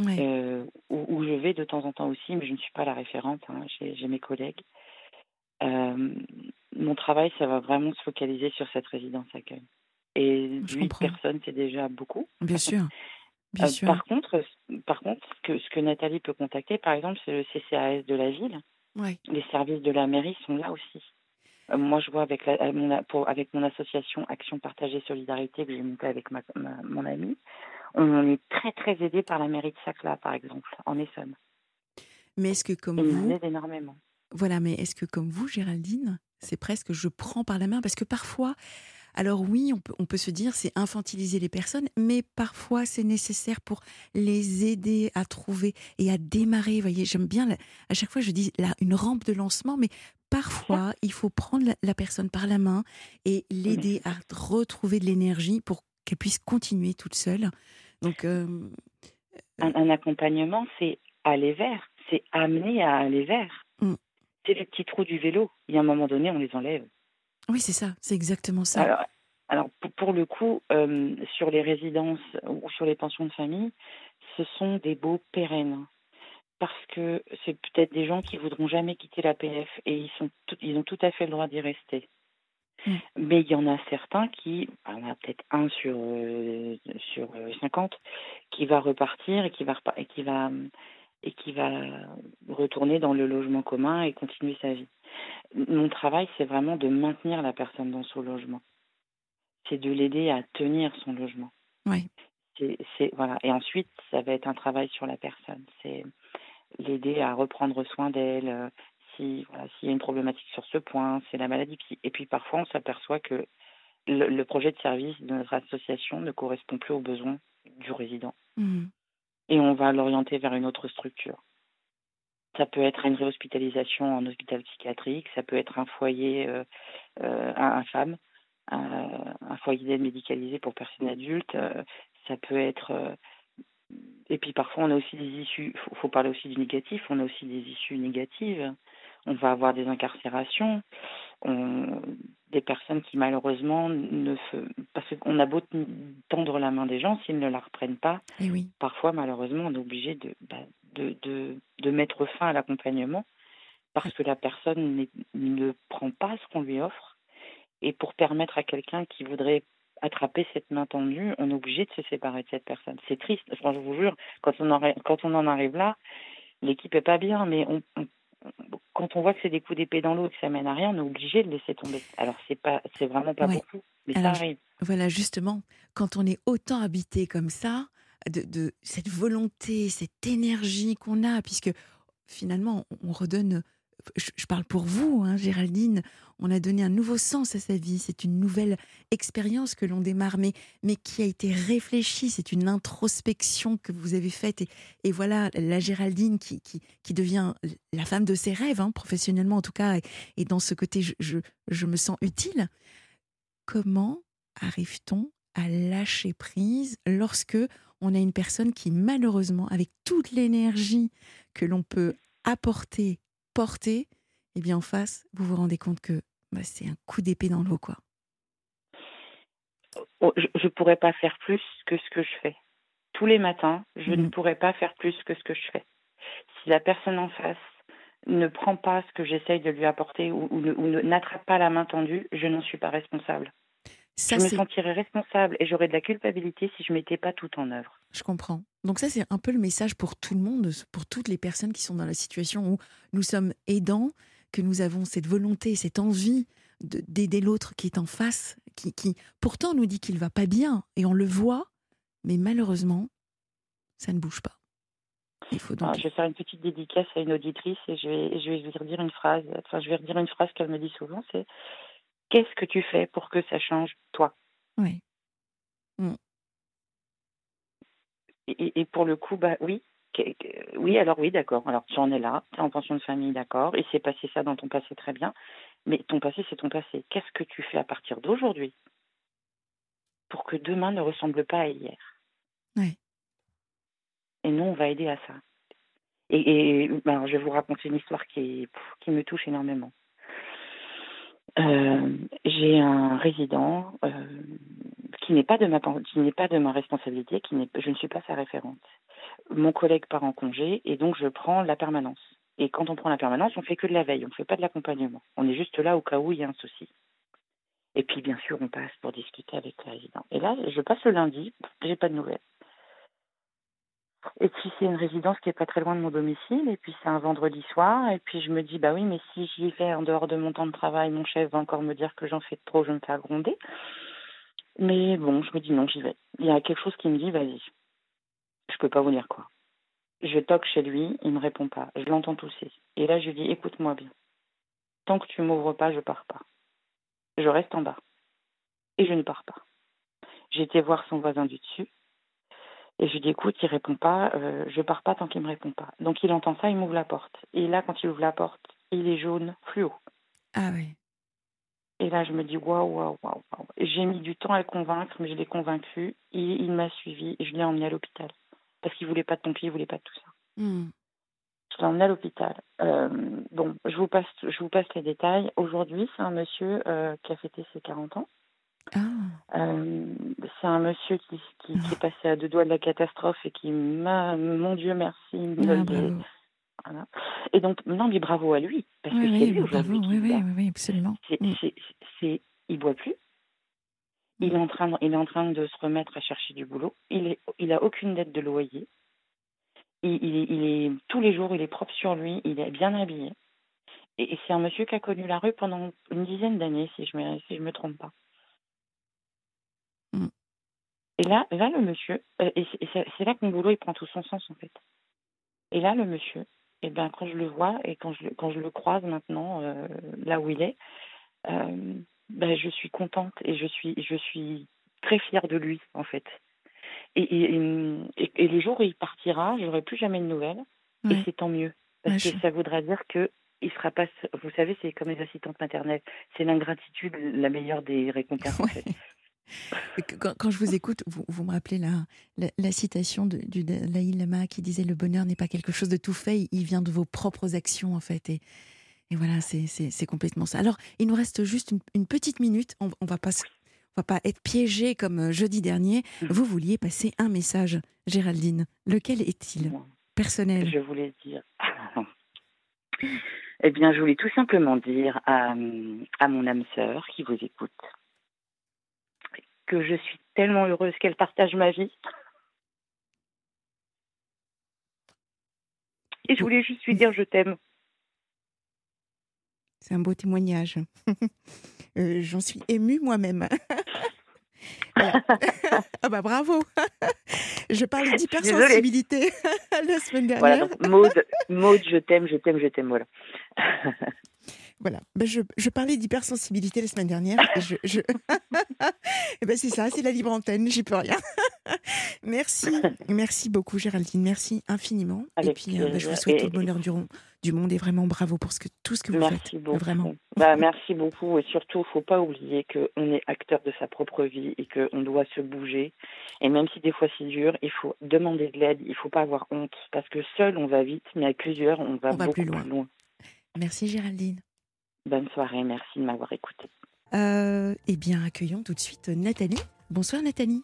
D: Euh, où, je vais de temps en temps aussi, mais je ne suis pas la référente, hein, j'ai mes collègues. Euh, mon travail, ça va vraiment se focaliser sur cette résidence accueil. Et huit personnes, c'est déjà beaucoup.
B: Bien sûr. Bien
D: sûr. Par contre, par contre, ce que, ce que Nathalie peut contacter, par exemple, c'est le CCAS de la ville. Les services de la mairie sont là aussi. Euh, moi, je vois avec, la, mon, pour, avec mon association Action Partagée Solidarité que j'ai montée avec ma, mon ami, on est très très aidé par la mairie de Sacla, par exemple, en Essonne.
B: Mais est-ce que comme vous,
D: énormément.
B: Voilà, mais est-ce que comme vous, Géraldine, c'est presque je prends par la main parce que parfois, alors oui, on peut, on peut se dire c'est infantiliser les personnes, mais parfois c'est nécessaire pour les aider à trouver et à démarrer. Vous voyez, j'aime bien, à chaque fois je dis là, une rampe de lancement, mais parfois il faut prendre la, personne par la main et l'aider à retrouver de l'énergie pour qu'elle puisse continuer toute seule. Donc, euh,
D: un, accompagnement, c'est aller vers, c'est amener à aller vers. Mmh. C'est les petits trous du vélo. Il y a un moment donné, on les enlève.
B: Oui, c'est ça, c'est exactement ça.
D: Alors, pour, le coup, euh, sur les résidences ou sur les pensions de famille, ce sont des beaux pérennes. Parce que c'est peut-être des gens qui voudront jamais quitter la PF et ils, sont ils ont tout à fait le droit d'y rester. Mm. Mais il y en a certains qui, y en a peut-être un sur, euh, sur 50, euh, qui va repartir et qui va, et qui va, et qui va retourner dans le logement commun et continuer sa vie. Mon travail, c'est vraiment de maintenir la personne dans son logement. C'est de l'aider à tenir son logement.
B: Oui.
D: C'est, voilà. Et ensuite, ça va être un travail sur la personne. C'est l'aider à reprendre soin d'elle. Euh, si voilà, s'il y a une problématique sur ce point, c'est la maladie. Et puis parfois, on s'aperçoit que le, projet de service de notre association ne correspond plus aux besoins du résident. Mmh. Et on va l'orienter vers une autre structure. Ça peut être une réhospitalisation en hôpital psychiatrique, ça peut être un foyer euh, euh, infâme, un, foyer d'aide médicalisée pour personnes adultes, euh, ça peut être. Euh, et puis parfois, on a aussi des issues, il faut, parler aussi du négatif, on a aussi des issues négatives. On va avoir des incarcérations, on, des personnes qui malheureusement ne. Parce qu'on a beau tendre la main des gens, s'ils ne la reprennent pas,
B: et eh oui.
D: parfois malheureusement, on est obligé de, bah, de, de, de mettre fin à l'accompagnement parce que la personne ne prend pas ce qu'on lui offre. Et pour permettre à quelqu'un qui voudrait attraper cette main tendue, on est obligé de se séparer de cette personne. C'est triste, je vous jure, quand on en, quand on en arrive là, l'équipe est pas bien, mais on, quand on voit que c'est des coups d'épée dans l'eau et que ça mène à rien, on est obligé de laisser tomber. Alors c'est pas, c'est vraiment pas beaucoup, mais ça arrive.
B: Voilà, justement, quand on est autant habité comme ça, de, cette volonté, cette énergie qu'on a, puisque finalement, on redonne, je, parle pour vous, hein, Géraldine, on a donné un nouveau sens à sa vie, c'est une nouvelle expérience que l'on démarre, mais, mais qui a été réfléchie, c'est une introspection que vous avez faite, et, voilà, la Géraldine qui, qui, devient la femme de ses rêves, hein, professionnellement en tout cas, et, dans ce côté, je, je, je me sens utile. Comment arrive-t-on à lâcher prise lorsque on a une personne qui, malheureusement, avec toute l'énergie que l'on peut apporter, porter, eh bien, en face, vous vous rendez compte que bah, c'est un coup d'épée dans l'eau, quoi.
D: Oh, je ne pourrais pas faire plus que ce que je fais. Tous les matins, je ne mmh. pourrais pas faire plus que ce que je fais. Si la personne en face ne prend pas ce que j'essaye de lui apporter ou, ou n'attrape pas la main tendue, je n'en suis pas responsable je me sentirais responsable et j'aurais de la culpabilité si je mettais pas tout en œuvre.
B: Je comprends. Donc ça, c'est un peu le message pour tout le monde, pour toutes les personnes qui sont dans la situation où nous sommes aidants, que nous avons cette volonté, cette envie d'aider l'autre qui est en face, qui, qui pourtant nous dit qu'il va pas bien et on le voit, mais malheureusement, ça ne bouge pas. Il faut
D: Alors,
B: donc.
D: je vais faire une petite dédicace à une auditrice et je vais, je vais lui redire une phrase. Enfin, je vais redire une phrase qu'elle me dit souvent, c'est qu'est-ce que tu fais pour que ça change toi?
B: Ouais.
D: et, et- et pour le coup, bah oui, oui, alors oui, d'accord. Alors tu en es là, tu es en pension de famille, d'accord. Il s'est passé ça dans ton passé très bien, mais ton passé c'est ton passé. Qu'est-ce que tu fais à partir d'aujourd'hui pour que demain ne ressemble pas à hier?
B: Ouais.
D: Et nous, on va aider à ça. Et, et ben, alors, je vais vous raconter une histoire qui me touche énormément. Euh, J'ai un résident euh, qui n'est pas de ma qui n'est pas de ma responsabilité, qui n'est, je ne suis pas sa référente. Mon collègue part en congé et donc je prends la permanence. Et quand on prend la permanence, on fait que de la veille, on ne fait pas de l'accompagnement. On est juste là au cas où il y a un souci. Et puis bien sûr, on passe pour discuter avec le résident. Et là, je passe le lundi, j'ai pas de nouvelles. Et puis c'est une résidence qui est pas très loin de mon domicile, et puis c'est un vendredi soir, et puis je me dis bah oui, mais si j'y vais en dehors de mon temps de travail, mon chef va encore me dire que j'en fais trop, je me fais gronder. Mais bon, je me dis non, j'y vais. Il y a quelque chose qui me dit vas-y. Je peux pas vous dire quoi. Je toque chez lui, il me répond pas. Je l'entends tousser. Et là, je lui dis écoute-moi bien. Tant que tu m'ouvres pas, je pars pas. Je reste en bas. Et je ne pars pas. J'ai été voir son voisin du dessus. Et je lui dis, écoute, il répond pas, euh, je pars pas tant qu'il me répond pas. Donc il entend ça, il m'ouvre la porte. Et là, quand il ouvre la porte, il est jaune fluo.
B: Ah ouais.
D: Et là, je me dis, waouh, waouh, waouh. Et J'ai mis du temps à le convaincre, mais je l'ai convaincu. Il, il m'a suivi et je l'ai emmené à l'hôpital. Parce qu'il voulait pas de pompiers, il voulait pas de tout ça.
B: Hmm.
D: Je l'ai emmené à l'hôpital. Euh, bon, je vous passe, je vous passe les détails. Aujourd'hui, c'est un monsieur euh, qui a fêté ses 40 ans. Euh, c'est un monsieur qui, qui, qui est passé à deux doigts de la catastrophe et qui m'a, mon Dieu merci, me
B: Ah,
D: voilà. Et donc, non, mais bravo à lui, parce
B: Oui,
D: que c'est
B: oui,
D: lui aujourd'hui
B: Oui, oui,
D: bat.
B: oui, oui, absolument.
D: C'est,
B: Mm.
D: c'est, c'est- il boit plus. Il est en train, de- il est en train de se remettre à chercher du boulot. Il est, il a aucune dette de loyer. Il, il, est- il est tous les jours, il est propre sur lui. Il est bien habillé. Et, et c'est un monsieur qui a connu la rue pendant une dizaine d'années, si je me, si je me trompe pas.
B: Mm.
D: Et là, là le monsieur, euh, et c'est- là que mon boulot il prend tout son sens en fait. Et là le monsieur, et ben quand je le vois et quand je le- quand je le croise maintenant euh, là où il est, euh, ben, je suis contente et je suis je suis très fière de lui en fait. Et, et, et, et le jour où il partira, j'aurai plus jamais de nouvelles et c'est tant mieux parce
B: Ouais,
D: que
B: je-
D: ça voudra dire que il sera pas. Vous savez, c'est comme les assistantes maternelles. C'est l'ingratitude la meilleure des récompenses. en fait.
B: Quand, quand je vous écoute, vous, vous me rappelez la, la, la citation de, du Dalai Lama qui disait Le bonheur n'est pas quelque chose de tout fait, il vient de vos propres actions, en fait. Et, et voilà, c'est complètement ça. Alors, il nous reste juste une, une petite minute. On, on va pas se- on va pas être piégé comme euh, jeudi dernier.
D: Mhm.
B: Vous vouliez passer un message, Géraldine. Lequel est-il Personnel?
D: Je voulais dire. Eh bien, je voulais tout simplement dire à, à mon âme sœur qui vous écoute que je suis tellement heureuse qu'elle partage ma vie. Et je voulais juste lui dire je t'aime.
B: C'est un beau témoignage. Euh, J'en suis émue moi-même. Ah bah bravo. Je parlais d'hypersensibilité la semaine dernière.
D: Voilà, donc Maude, Maude, je t'aime, je t'aime, je t'aime, voilà.
B: Voilà. Ben, je, je parlais d'hypersensibilité la semaine dernière. Et je, je... Eh ben, c'est ça, c'est la libre antenne, j'y peux rien. merci, merci beaucoup Géraldine, merci infiniment. et puis euh, ben, je vous souhaite tout le bonheur du, monde et vraiment bravo pour ce que, tout ce que vous
D: Merci
B: faites.
D: beaucoup.
B: Vraiment.
D: Bah, merci beaucoup. Et surtout, faut pas oublier qu'on est acteur de sa propre vie et qu'on doit se bouger. Et même si des fois c'est dur, il faut demander de l'aide. Il faut pas avoir honte. Parce que seul, on va vite, mais à plusieurs, on va
B: On va
D: beaucoup
B: plus loin. Merci Géraldine.
D: Bonne soirée. Merci de m'avoir écouté.
B: Euh, eh bien, accueillons tout de suite Nathalie. Bonsoir Nathalie.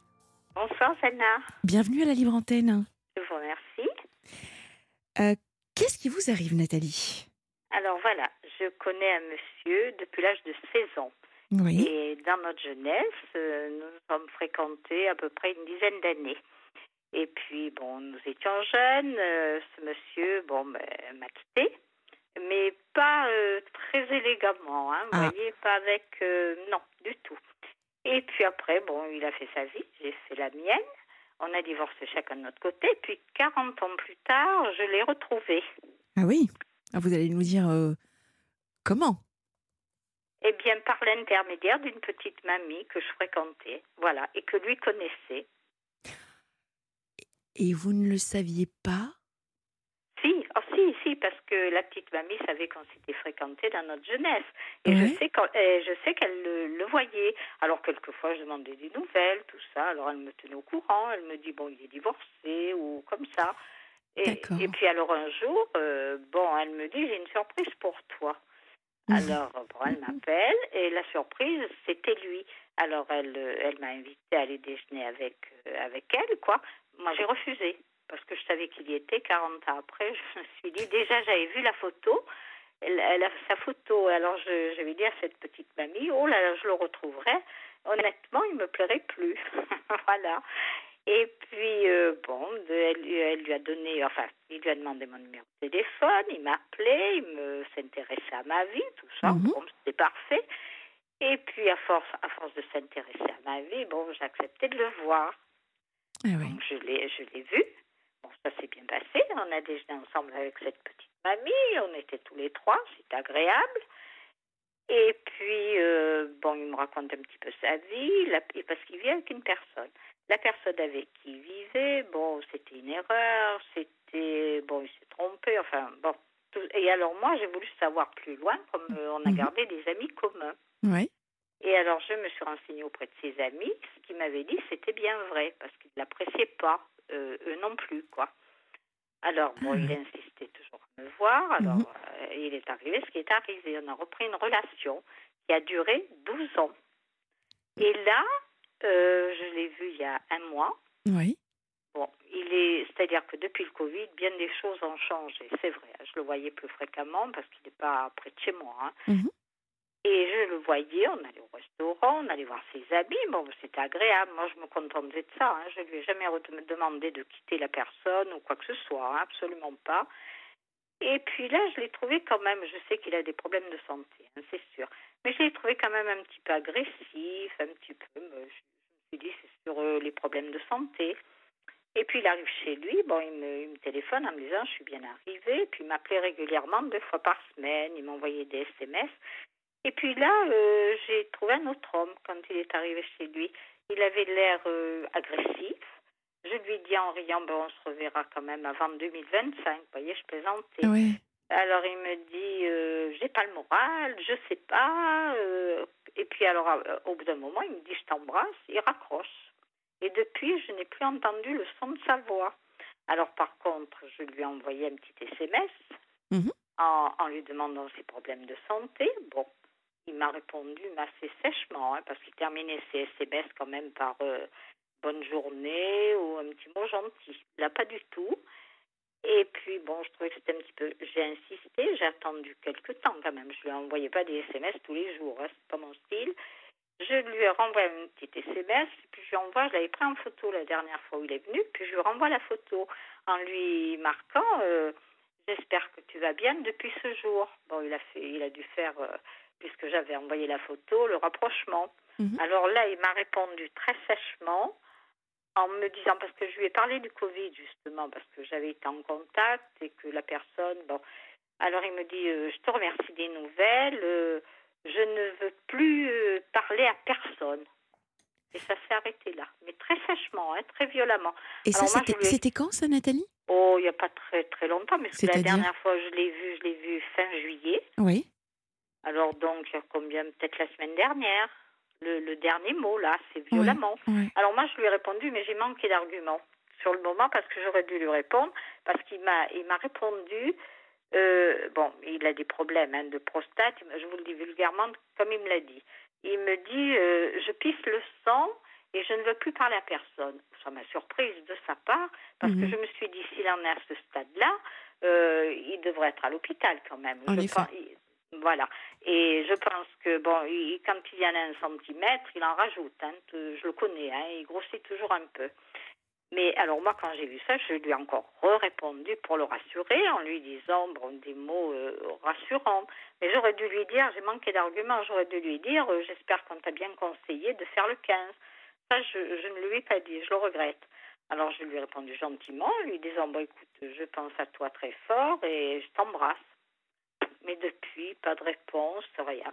E: Bonsoir, Sana.
B: Bienvenue à la libre antenne.
E: Je vous remercie.
B: Qu'est-ce qui vous arrive Nathalie?
E: Alors voilà, je connais un monsieur depuis l'âge de 16 ans.
B: Oui.
E: Et dans notre jeunesse, euh, nous nous sommes fréquentés à peu près une dizaine d'années. Et puis, bon, nous étions jeunes. euh, ce monsieur, bon, ben, m'a quitté. Mais pas euh, très élégamment, hein, vous
B: Ah.
E: voyez, pas avec... euh, non, du tout. Et puis après, bon, il a fait sa vie, j'ai fait la mienne. On a divorcé chacun de notre côté. Puis 40 ans plus tard, je l'ai retrouvé.
B: Ah oui ah, Vous allez nous dire euh, comment?
E: Eh bien, par l'intermédiaire d'une petite mamie que je fréquentais, voilà, et que lui connaissait.
B: Et vous ne le saviez pas?
E: Parce que la petite mamie savait qu'on s'était fréquenté dans notre jeunesse. Et je sais je sais qu'elle le, voyait. Alors, quelquefois, je demandais des nouvelles, tout ça. Alors, elle me tenait au courant. Elle me dit, bon, il est divorcé ou comme ça. Et, et puis, alors, un jour, euh, bon, elle me dit, j'ai une surprise pour toi. Mhm. Alors, bon, elle m'appelle et la surprise, c'était lui. Alors, elle, elle m'a invité à aller déjeuner avec, euh, avec elle, quoi. Moi, j'ai refusé parce que je savais qu'il y était 40 ans après. Je me suis dit, déjà, j'avais vu la photo. Elle, a sa photo. Alors, je, je vais dire à cette petite mamie, oh là là, je le retrouverai. Honnêtement, il me plairait plus. voilà. Et puis, euh, bon, elle, elle, lui a donné, enfin, il lui a demandé mon numéro de téléphone, il m'a appelé, il me s'intéressait à ma vie, tout ça. Mhm. Bon, c'était parfait. Et puis, à force, à force de s'intéresser à ma vie, bon, j'ai accepté de le voir. Ah Donc, je l'ai, je l'ai vu. Bon, ça s'est bien passé. On a déjeuné ensemble avec cette petite mamie. On était tous les trois. C'est agréable. Et puis, euh, bon, il me raconte un petit peu sa vie, parce qu'il vit avec une personne. La personne avec qui il vivait, bon, c'était une erreur, c'était, bon, il s'est trompé, enfin, bon. et alors, moi, j'ai voulu savoir plus loin, comme euh, on a mhm. gardé des amis communs.
B: Oui.
E: Et alors, je me suis renseignée auprès de ses amis. Ce qu'il m'avait dit, c'était bien vrai, parce qu'il ne l'appréciait pas, eux non plus, quoi. Alors, bon, il ah. insistait toujours à me voir. Alors, mhm. euh, il est arrivé ce qui est arrivé. On a repris une relation qui a duré 12 ans. Et là, euh, je l'ai vu il y a un mois.
B: Oui.
E: Bon, il est, c'est-à-dire que depuis le Covid, bien des choses ont changé. C'est vrai. Je le voyais plus fréquemment parce qu'il n'est pas près de chez moi. Hein. Mhm. Et je le voyais, on allait au restaurant, on allait voir ses amis. Bon, c'était agréable. Moi, je me contentais de ça. Hein. Je ne lui ai jamais demandé de quitter la personne ou quoi que ce soit. Hein. Absolument pas. Et puis là, je l'ai trouvé quand même, je sais qu'il a des problèmes de santé, hein, c'est sûr. Mais je l'ai trouvé quand même un petit peu agressif, un petit peu, je, me suis dit, c'est sur euh, les problèmes de santé. Et puis il arrive chez lui, bon, il me, il me téléphone en me disant, je suis bien arrivé, puis il m'appelait régulièrement, deux fois par semaine, il m'envoyait des SMS. Et puis là, euh, j'ai trouvé un autre homme quand il est arrivé chez lui. Il avait l'air euh, agressif. Je lui dis en riant, ben, on se reverra quand même avant 2025. Vous voyez, je plaisantais.
B: Oui.
E: Alors il me dit, euh, j'ai pas le moral, je sais pas. et puis alors, au bout d'un moment, il me dit, je t'embrasse. Il raccroche. Et depuis, je n'ai plus entendu le son de sa voix. Alors par contre, je lui ai envoyé un petit SMS mhm. en, en, lui demandant ses problèmes de santé. Bon, il m'a répondu assez sèchement, hein, parce qu'il terminait ses SMS quand même par euh, bonne journée ou un petit mot gentil. Là, pas du tout. Et puis, bon, je trouvais que c'était un petit peu. J'ai insisté, j'ai attendu quelques temps quand même. Je lui envoyais pas des SMS tous les jours, hein, c'est pas mon style. Je lui ai renvoyé un petit SMS, puis je lui envoie, je l'avais pris en photo la dernière fois où il est venu, puis je lui renvoie la photo en lui marquant euh, J'espère que tu vas bien depuis ce jour. Bon, il a fait, il a dû faire. Euh, puisque j'avais envoyé la photo, le rapprochement. Mhm. Alors là, il m'a répondu très sèchement en me disant, parce que je lui ai parlé du Covid justement, parce que j'avais été en contact et que la personne, bon, alors il me dit, euh, je te remercie des nouvelles, euh, je ne veux plus euh, parler à personne. Et ça s'est arrêté là, mais très sèchement, hein, très violemment.
B: Et ça, c'était quand ça, Nathalie?
E: Oh, il n'y a pas très très longtemps, mais la dernière fois je l'ai vu, je l'ai vu fin juillet.
B: Oui.
E: Alors donc, combien Peut-être la semaine dernière. Le, dernier mot, là, c'est violemment. Alors moi, je lui ai répondu, mais j'ai manqué d'arguments sur le moment parce que j'aurais dû lui répondre, parce qu'il m'a, il m'a répondu, euh, bon, il a des problèmes hein, de prostate, je vous le dis vulgairement, comme il me l'a dit. Il me dit, euh, je pisse le sang et je ne veux plus parler à personne. Ça m'a surprise de sa part, parce que mhm. je me suis dit, s'il en est à ce stade-là, euh, il devrait être à l'hôpital quand même. Voilà. Et je pense que, bon, quand il y en a un centimètre, il en rajoute. Hein, je le connais, hein, il grossit toujours un peu. Mais alors moi, quand j'ai vu ça, je lui ai encore répondu pour le rassurer en lui disant bon, des mots euh, rassurants. Mais j'aurais dû lui dire, j'ai manqué d'arguments, j'aurais dû lui dire, euh, j'espère qu'on t'a bien conseillé de faire le 15. Ça, je, ne lui ai pas dit, je le regrette. Alors je lui ai répondu gentiment, lui disant bon écoute, je pense à toi très fort et je t'embrasse. Mais depuis, pas de réponse, rien.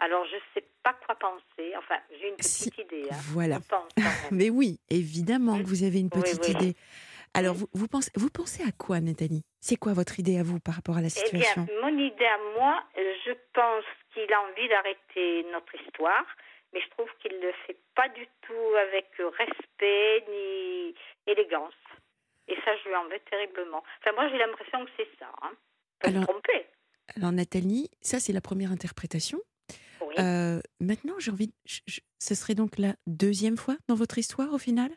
E: Alors je ne sais pas quoi penser. Enfin, j'ai une petite idée. Hein.
B: Voilà. Mais oui, évidemment que vous avez une petite idée. Alors, vous, vous, pensez, vous pensez à quoi, Nathalie? C'est quoi votre idée à vous par rapport à la situation
E: Eh bien, mon idée à moi, je pense qu'il a envie d'arrêter notre histoire mais je trouve qu'il ne le fait pas du tout avec respect ni élégance. Et ça, je lui en veux terriblement. Enfin, moi, j'ai l'impression que c'est ça. Hein. Alors,
B: alors, Nathalie, ça, c'est la première interprétation. Euh, maintenant, j'ai envie. ce serait donc la deuxième fois dans votre histoire, au final?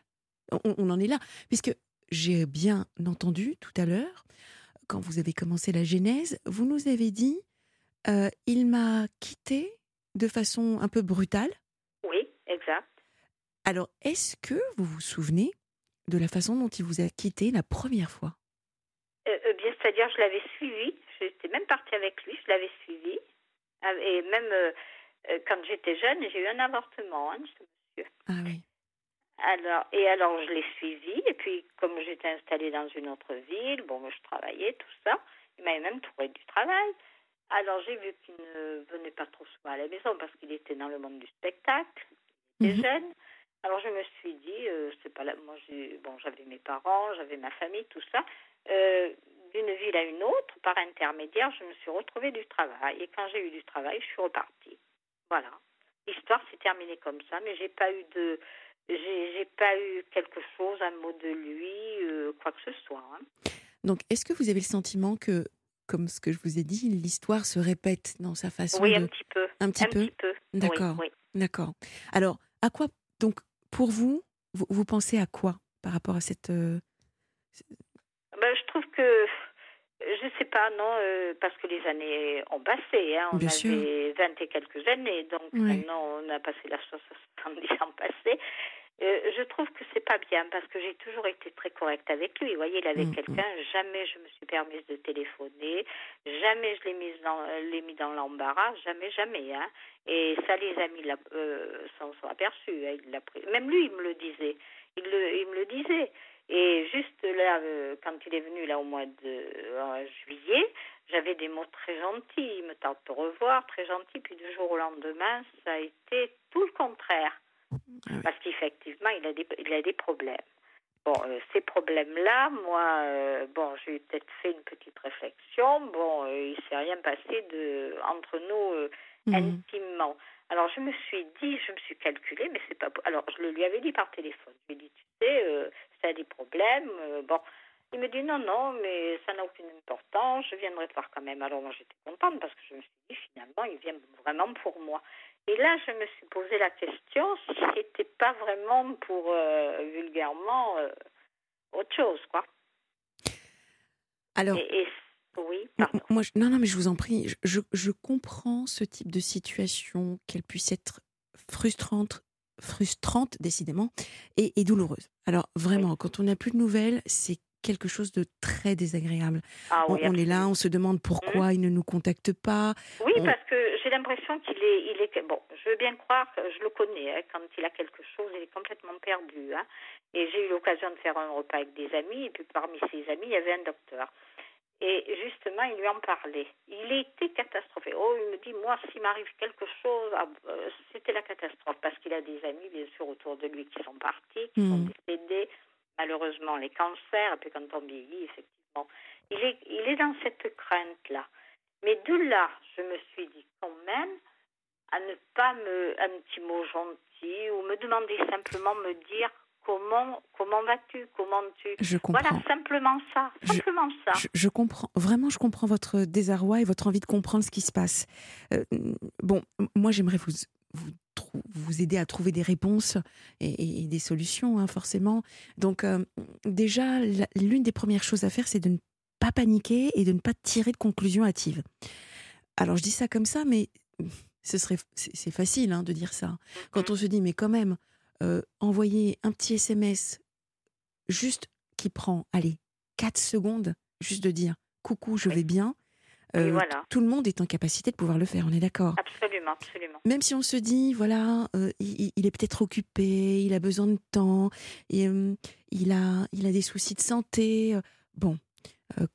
B: On, en est là. Puisque j'ai bien entendu tout à l'heure, quand vous avez commencé la genèse, vous nous avez dit euh, il m'a quitté de façon un peu brutale.
E: Exact.
B: Alors, est-ce que vous vous souvenez de la façon dont il vous a quitté la première fois?
E: C'est-à-dire, je l'avais suivi. J'étais même partie avec lui, je l'avais suivi. Et même euh, quand j'étais jeune, j'ai eu un avortement, hein, ce monsieur.
B: Ah oui.
E: Alors, et alors, je l'ai suivi. Et puis, comme j'étais installée dans une autre ville, bon, je travaillais, tout ça. Il m'avait même trouvé du travail. Alors, j'ai vu qu'il ne venait pas trop souvent à la maison parce qu'il était dans le monde du spectacle des mhm. jeunes. Alors je me suis dit, euh, c'est pas là. Moi, bon, j'avais mes parents, j'avais ma famille, tout ça. Euh, d'une ville à une autre, par intermédiaire, je me suis retrouvée du travail. Et quand j'ai eu du travail, je suis repartie. Voilà. L'histoire s'est terminée comme ça, mais j'ai pas eu de, j'ai pas eu quelque chose, un mot de lui, euh, quoi que ce soit. Hein.
B: Donc, est-ce que vous avez le sentiment que, comme ce que je vous ai dit, l'histoire se répète dans sa façon
E: Oui,
B: de...
E: un petit peu.
B: Un petit
E: un
B: peu. D'accord.
E: Oui,
B: D'accord. Alors, à quoi donc pour vous, vous, pensez à quoi par rapport à cette euh,
E: trouve que je sais pas, non, euh, parce que les années ont passé. Hein, on
B: Bien
E: avait 20 et quelques années, donc maintenant on a passé la 70 ans passés. Euh, je trouve que c'est pas bien parce que j'ai toujours été très correcte avec lui. Vous voyez, il avait mm, mm. quelqu'un, jamais je me suis permise de téléphoner, jamais je l'ai mis dans, l'ai mis dans l'embarras, jamais, jamais. Hein. Et ça, les amis euh, s'en sont aperçus. Hein. Il Même lui, il me le disait. Il, le, il me le disait. Et juste là, euh, quand il est venu là au mois de juillet, j'avais des mots très gentils. Il me tente de revoir, très gentil. Puis du jour au lendemain, ça a été tout le contraire. Ah Parce qu'effectivement, il, a des, il a des problèmes. Bon, euh, ces problèmes-là, moi, euh, bon, j'ai peut-être fait une petite réflexion. Bon, il s'est rien passé de entre nous mhm. intimement. Alors je me suis dit, je me suis calculé, mais c'est pas. Alors je le lui avais dit par téléphone. Je lui ai dit, tu sais, ça a des problèmes. bon, il me dit non, non, mais ça n'a aucune importance. Je viendrai te voir quand même. Alors moi j'étais contente parce que je me suis dit finalement, il vient vraiment pour moi. Et là, je me suis posé la question si c'était pas vraiment pour euh, vulgairement euh, autre chose, quoi.
B: Alors.
E: Oui, pardon.
B: Moi, non, non, mais je vous en prie, je, je comprends ce type de situation, qu'elle puisse être frustrante, frustrante décidément, et, et douloureuse. Alors vraiment, quand on n'a plus de nouvelles, c'est quelque chose de très désagréable.
E: Ah
B: on, est là, on se demande pourquoi mmh. il ne nous contacte pas.
E: Oui, parce que j'ai l'impression qu'il est, il est, bon, je veux bien croire, je le connais, hein, quand il a quelque chose, il est complètement perdu. Hein. Et j'ai eu l'occasion de faire un repas avec des amis, et puis parmi ses amis, il y avait un docteur. Et justement, il lui en parlait. Il était catastrophé. Oh, il me dit, moi, s'il m'arrive quelque chose, ah, euh, c'était la catastrophe, parce qu'il a des amis, bien sûr, autour de lui qui sont partis, qui sont mmh. décédés malheureusement les cancers, et puis quand on vieillit, effectivement, il est, il est dans cette crainte-là. Mais de là, je me suis dit quand même à ne pas me un petit mot gentil ou me demander simplement me dire comment comment vas-tu? Comment tu
B: je comprends.
E: voilà simplement ça simplement
B: ça je, comprends vraiment je comprends votre désarroi et votre envie de comprendre ce qui se passe euh, bon moi j'aimerais vous vous vous aider à trouver des réponses et, des solutions, hein, forcément. Donc, euh, déjà, l'une des premières choses à faire, c'est de ne pas paniquer et de ne pas tirer de conclusions hâtives. Alors, je dis ça comme ça, mais ce serait, c'est facile hein, de dire ça. Quand on se dit, mais quand même, euh, envoyer un petit SMS juste qui prend, allez, 4 secondes, juste de dire coucou, je vais bien.
E: Euh, voilà.
B: Tout le monde est en capacité de pouvoir le faire, on est d'accord
E: Absolument. absolument.
B: Même si on se dit, voilà, euh, il, il, est peut-être occupé, il a besoin de temps, et, euh, il, a, il a des soucis de santé. Bon,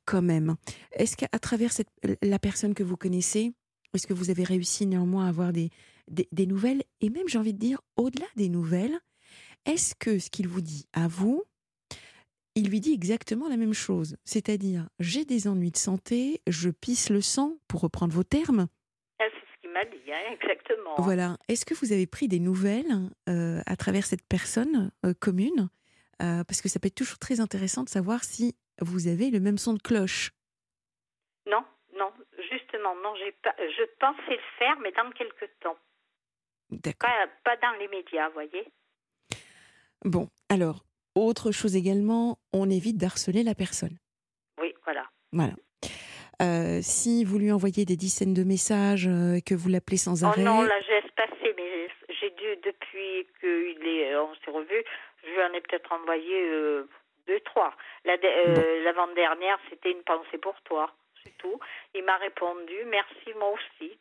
B: quand même. Est-ce qu'à travers cette, la personne que vous connaissez, est-ce que vous avez réussi néanmoins à avoir des, des, des nouvelles Et même, j'ai envie de dire, au-delà des nouvelles, est-ce que ce qu'il vous dit à vous, il lui dit exactement la même chose? C'est-à-dire, j'ai des ennuis de santé, je pisse le sang, pour reprendre vos termes.
E: Ah, c'est ce qu'il m'a dit, hein, exactement.
B: Voilà. Est-ce que vous avez pris des nouvelles euh, à travers cette personne euh, commune? Euh, Parce que ça peut être toujours très intéressant de savoir si vous avez le même son de cloche.
E: Non, non, justement, non, j'ai pas, je pensais le faire, mais dans quelques temps.
B: D'accord.
E: Pas, pas dans les médias, vous voyez.
B: Bon, alors, autre chose également, on évite d'harceler la personne.
E: Oui, voilà.
B: Voilà. Euh, si vous lui envoyez des dizaines de messages, euh, que vous l'appelez sans
E: Oh
B: arrêt,
E: non, là, j'ai espacé, mais j'ai dû, depuis qu'il est, on s'est revu, je lui en ai peut-être envoyé euh, deux, trois. La de- euh, L'avant-dernière, c'était une pensée pour toi, c'est tout. Il m'a répondu, merci, moi aussi.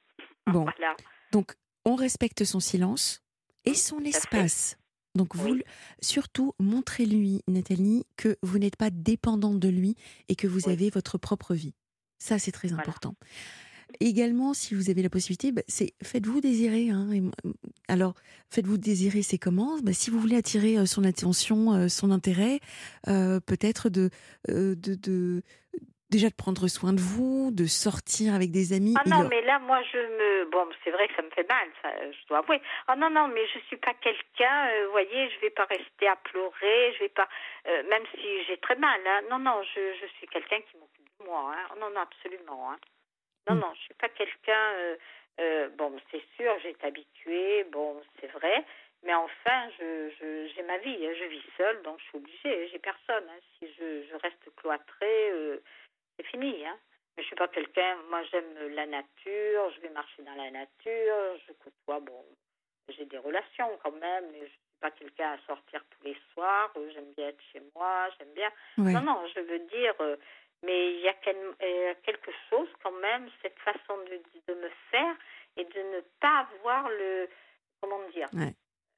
B: Bon.
E: Voilà.
B: donc on respecte son silence et son espace. Donc vous,
E: Oui.
B: surtout, montrez-lui, Nathalie, que vous n'êtes pas dépendante de lui et que vous
E: Oui.
B: avez votre propre vie. Ça, c'est très
E: Voilà.
B: important. Également, si vous avez la possibilité, bah, c'est faites-vous désirer. hein. Et alors, faites-vous désirer, c'est comment? Bah, Si vous voulez attirer euh, son attention, euh, son intérêt, euh, peut-être de, euh, de, de- déjà de prendre soin de vous, de sortir avec des amis.
E: Ah non, mais là, moi, je me. Bon, c'est vrai que ça me fait mal, ça, je dois avouer. Ah non, non, mais je suis pas quelqu'un, euh, vous voyez, je vais pas rester à pleurer, je vais pas. euh, même si j'ai très mal, hein. Non, non, je, je suis quelqu'un qui m'occupe de moi, hein. Non, non, absolument, hein. Non,
B: Mm.
E: non, je suis pas quelqu'un. euh, bon, c'est sûr, j'ai été habituée, bon, c'est vrai. Mais enfin, je, je, j'ai ma vie, hein, je vis seule, donc je suis obligée, j'ai personne. Si je, je reste cloîtrée, c'est fini. Hein. Mais je suis pas quelqu'un, moi j'aime la nature, je vais marcher dans la nature, je côtoie, bon, j'ai des relations quand même, mais je suis pas quelqu'un à sortir tous les soirs, euh, j'aime bien être chez moi, j'aime bien. Non, non, je veux dire, euh, mais il y a euh, quelque chose quand même, cette façon de, de me faire et de ne pas avoir le, comment dire,
B: Ouais.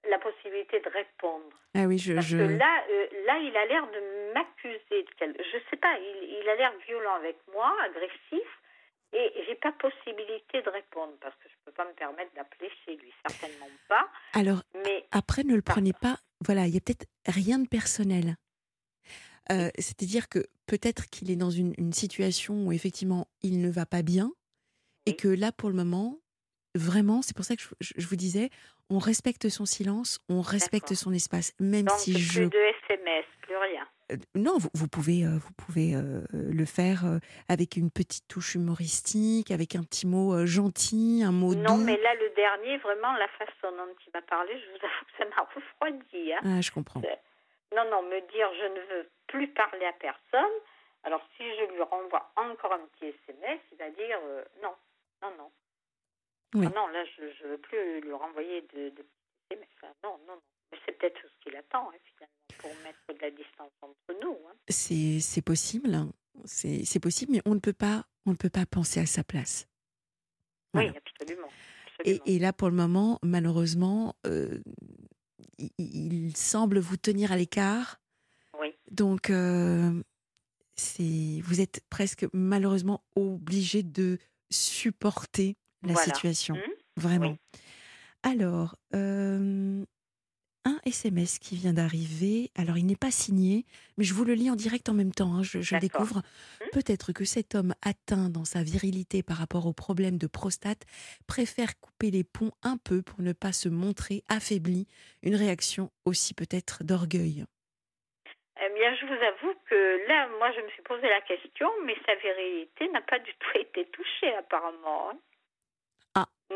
E: La possibilité de répondre.
B: Ah oui, je,
E: Parce
B: je-
E: que là, euh, là, il a l'air de m'accuser quelque... Je sais pas, il, il a l'air violent avec moi, agressif, et j'ai pas possibilité de répondre parce que je peux pas me permettre d'appeler chez lui, certainement pas.
B: Alors,
E: Mais
B: Après, ne le prenez pas. Voilà, il y a peut-être rien de personnel. Euh, C'est-à-dire que peut-être qu'il est dans une, une situation où effectivement il ne va pas bien et que là, pour le moment, vraiment, c'est pour ça que je, je- je vous disais, on respecte son silence, on respecte son espace, même
E: donc
B: si
E: plus
B: je
E: de SMS, plus rien.
B: euh, non, vous, vous pouvez, euh, vous pouvez euh, le faire euh, avec une petite touche humoristique, avec un petit mot euh, gentil, un mot
E: Non,
B: doux.
E: mais là, le dernier, vraiment, la façon dont il m'a parlé, je vous avoue que ça m'a refroidi. Hein.
B: Ah, je comprends.
E: Non, non, me dire je ne veux plus parler à personne. Alors, si je lui renvoie encore un petit SMS, il va dire euh, non, non, non.
B: Oui.
E: Ah non, là, je ne veux plus lui renvoyer de, de. Ah, non, non, non. Mais c'est peut-être ce qu'il attend, hein, finalement, pour mettre de la distance entre nous. Hein.
B: C'est possible, hein. c'est possible, mais on ne peut pas, on ne peut pas penser à sa place. Voilà.
E: Oui, absolument.
B: Et,
E: absolument.
B: et là, pour le moment, malheureusement, euh, il, il semble vous tenir à l'écart.
E: Oui.
B: Donc, euh, c'est, vous êtes presque malheureusement obligé de supporter la
E: Voilà.
B: situation.
E: Hum,
B: Vraiment.
E: Oui.
B: Alors, euh, un SMS qui vient d'arriver. Alors, il n'est pas signé, mais je vous le lis en direct en même temps. hein, je découvre.
E: Hmm.
B: Peut-être que cet homme atteint dans sa virilité par rapport au problème de prostate préfère couper les ponts un peu pour ne pas se montrer affaibli. Une réaction aussi peut-être d'orgueil.
E: Eh bien, je vous avoue que là, moi, je me suis posé la question, mais sa virilité n'a pas du tout été touchée, apparemment. hein.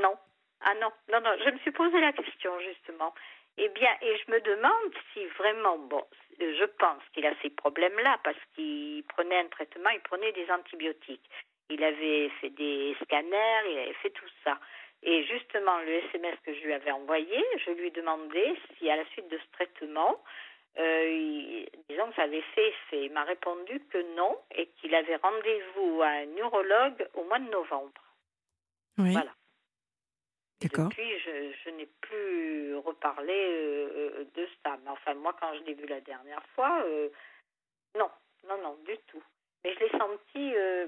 E: Non. Ah non, non, non, je me suis posé la question, justement. Eh bien, et je me demande si vraiment, bon, je pense qu'il a ces problèmes-là, parce qu'il prenait un traitement, il prenait des antibiotiques. Il avait fait des scanners, il avait fait tout ça. Et justement, le SMS que je lui avais envoyé, je lui demandais si à la suite de ce traitement, euh, il- disons que ça avait fait effet. Il m'a répondu que non et qu'il avait rendez-vous à un neurologue au mois de novembre.
B: Oui.
E: Voilà.
B: D'accord.
E: Depuis, je, je n'ai plus reparlé euh, de ça. Mais enfin, moi, quand je l'ai vu la dernière fois, euh, non, non, non, du tout. Mais je l'ai senti euh,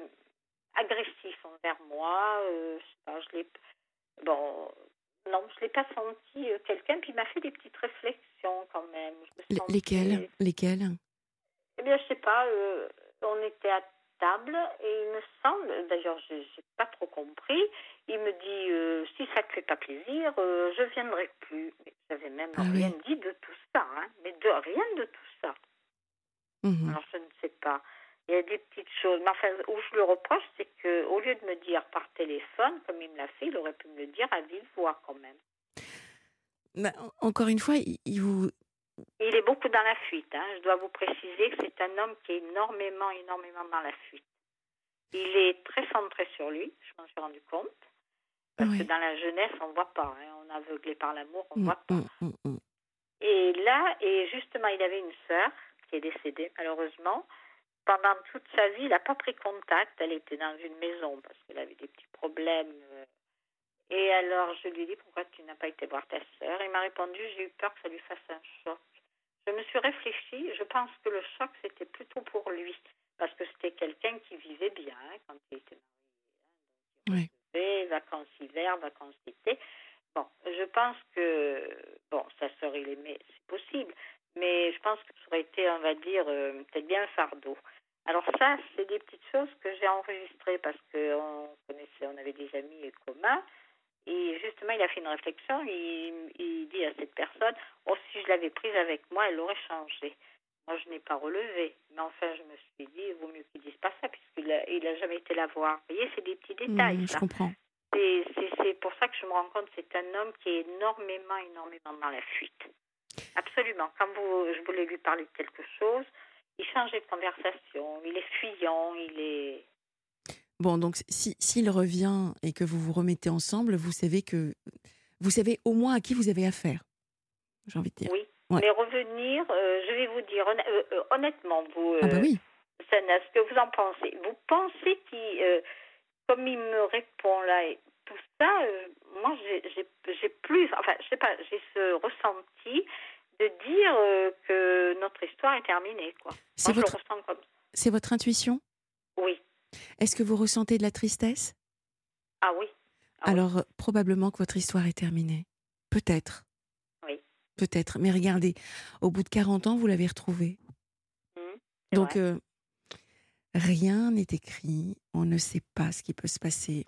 E: agressif envers moi. Euh, je sais pas, je l'ai. Bon, non, je l'ai pas senti euh, quelqu'un. Puis il m'a fait des petites réflexions quand même. Je me
B: L-
E: sentais-
B: lesquels Lesquels
E: Eh bien, je sais pas. euh, on était à table et il me semble, d'ailleurs, je n'ai pas trop compris. Il me dit euh, si ça te fait pas plaisir, euh, je viendrai plus. Mais j'avais même
B: Ah oui.
E: rien dit de tout ça, hein, mais de rien de tout ça.
B: Mhm.
E: Alors je ne sais pas. Il y a des petites choses. Mais enfin, où je le reproche, c'est que au lieu de me dire par téléphone, comme il me l'a fait, il aurait pu me le dire à vive voix quand même.
B: Bah, en- encore une fois, il, il vous.
E: Il est beaucoup dans la fuite. Hein. Je dois vous préciser que c'est un homme qui est énormément, énormément dans la fuite. Il est très centré sur lui, je m'en suis rendu compte. Parce que dans la jeunesse, on ne voit pas. hein. On est aveuglé par l'amour, on ne
B: Mm,
E: voit pas.
B: mm, mm.
E: Et là, et justement, il avait une sœur qui est décédée, malheureusement. Pendant toute sa vie, il n'a pas pris contact. Elle était dans une maison parce qu'elle avait des petits problèmes. euh. Et alors, je lui ai dit, pourquoi tu n'as pas été voir ta sœur? Il m'a répondu, j'ai eu peur que ça lui fasse un choc. Je me suis réfléchi, je pense que le choc, c'était plutôt pour lui. Parce que c'était quelqu'un qui vivait bien hein, quand il était marié. hein. Donc, il vacances hiver, vacances été. Bon, je pense que, bon, sœur, il aimait, c'est possible, mais je pense que ça aurait été, on va dire, euh, peut-être bien un fardeau. Alors ça, c'est des petites choses que j'ai enregistrées parce qu'on connaissait, on avait des amis communs. Et justement, il a fait une réflexion. Il, il dit à cette personne, oh, si je l'avais prise avec moi, elle aurait changé. Moi, je n'ai pas relevé. Mais enfin, je me suis dit, il vaut mieux qu'il dise pas ça, puisqu'il n'a jamais été la voir. Vous voyez, c'est des petits détails.
B: Mm,
E: ça.
B: je comprends.
E: C'est- pour ça que je me rends compte c'est un homme qui est énormément, énormément dans la fuite. Absolument. Quand vous, je voulais lui parler de quelque chose, il changeait de conversation, il est fuyant, il est...
B: Bon, donc si s'il revient et que vous vous remettez ensemble, vous savez que vous savez au moins à qui vous avez affaire. J'ai envie de dire.
E: Oui.
B: Ouais.
E: Mais revenir, euh, je vais vous dire, euh, euh, honnêtement, vous,
B: Ah bah
E: euh,
B: oui.
E: Sana, ce que vous en pensez, vous pensez qu'il, euh, comme il me répond là et tout ça, euh, moi j'ai- plus, enfin je sais pas, j'ai ce ressenti de dire euh, que notre histoire est terminée, quoi.
B: C'est votre
E: comme
B: c'est votre intuition?
E: Oui.
B: Est-ce que vous ressentez de la tristesse?
E: Ah oui. Ah oui.
B: Alors euh, probablement que votre histoire est terminée. Peut-être.
E: Oui.
B: Peut-être. Mais regardez, au bout de 40 ans, vous l'avez retrouvé.
E: C'est
B: Donc, euh, rien n'est écrit. On ne sait pas ce qui peut se passer.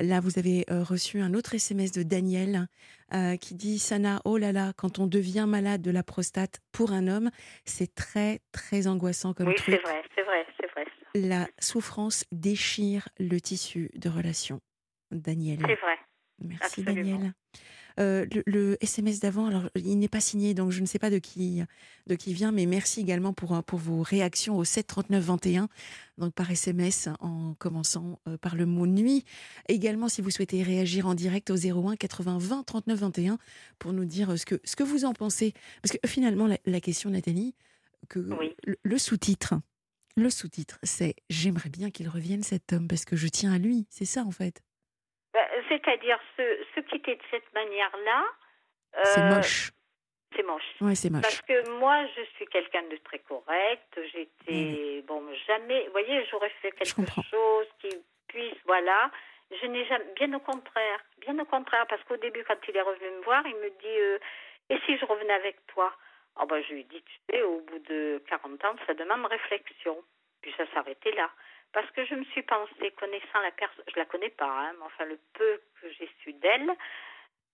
B: Là, vous avez euh, reçu un autre SMS de Daniel euh, qui dit Sana, oh là là, quand on devient malade de la prostate pour un homme, c'est très, très angoissant comme
E: oui,
B: truc.
E: c'est vrai, c'est vrai, c'est vrai.
B: La souffrance déchire le tissu de relation. Daniel.
E: C'est vrai.
B: Merci
E: Absolument.
B: Daniel. Euh, le, le SMS d'avant, alors il n'est pas signé, donc je ne sais pas de qui de qui vient, mais merci également pour euh, pour vos réactions au 7 39 21, donc par SMS en commençant euh, par le mot nuit. Également, si vous souhaitez réagir en direct au 01 80 20 39 21 pour nous dire ce que ce que vous en pensez, parce que finalement la, la question Nathalie, que
E: Oui.
B: le, le sous-titre, le sous-titre, c'est j'aimerais bien qu'il revienne cet homme parce que je tiens à lui, c'est ça en fait.
E: C'est-à-dire, se, se quitter de cette manière-là,
B: C'est
E: euh,
B: moche.
E: C'est moche.
B: Ouais, c'est moche.
E: Parce que moi, je suis quelqu'un de très correct. J'étais, bon, jamais, vous voyez, j'aurais fait quelque chose qui puisse, voilà. Je n'ai jamais, bien au contraire, bien au contraire, parce qu'au début, quand il est revenu me voir, il me dit, euh, et si je revenais avec toi? Ah ben, je lui ai dit, tu sais, au bout de 40 ans, ça demande réflexion. Puis ça s'arrêtait là. Parce que je me suis pensé, connaissant la personne, je la connais pas, hein, mais enfin le peu que j'ai su d'elle,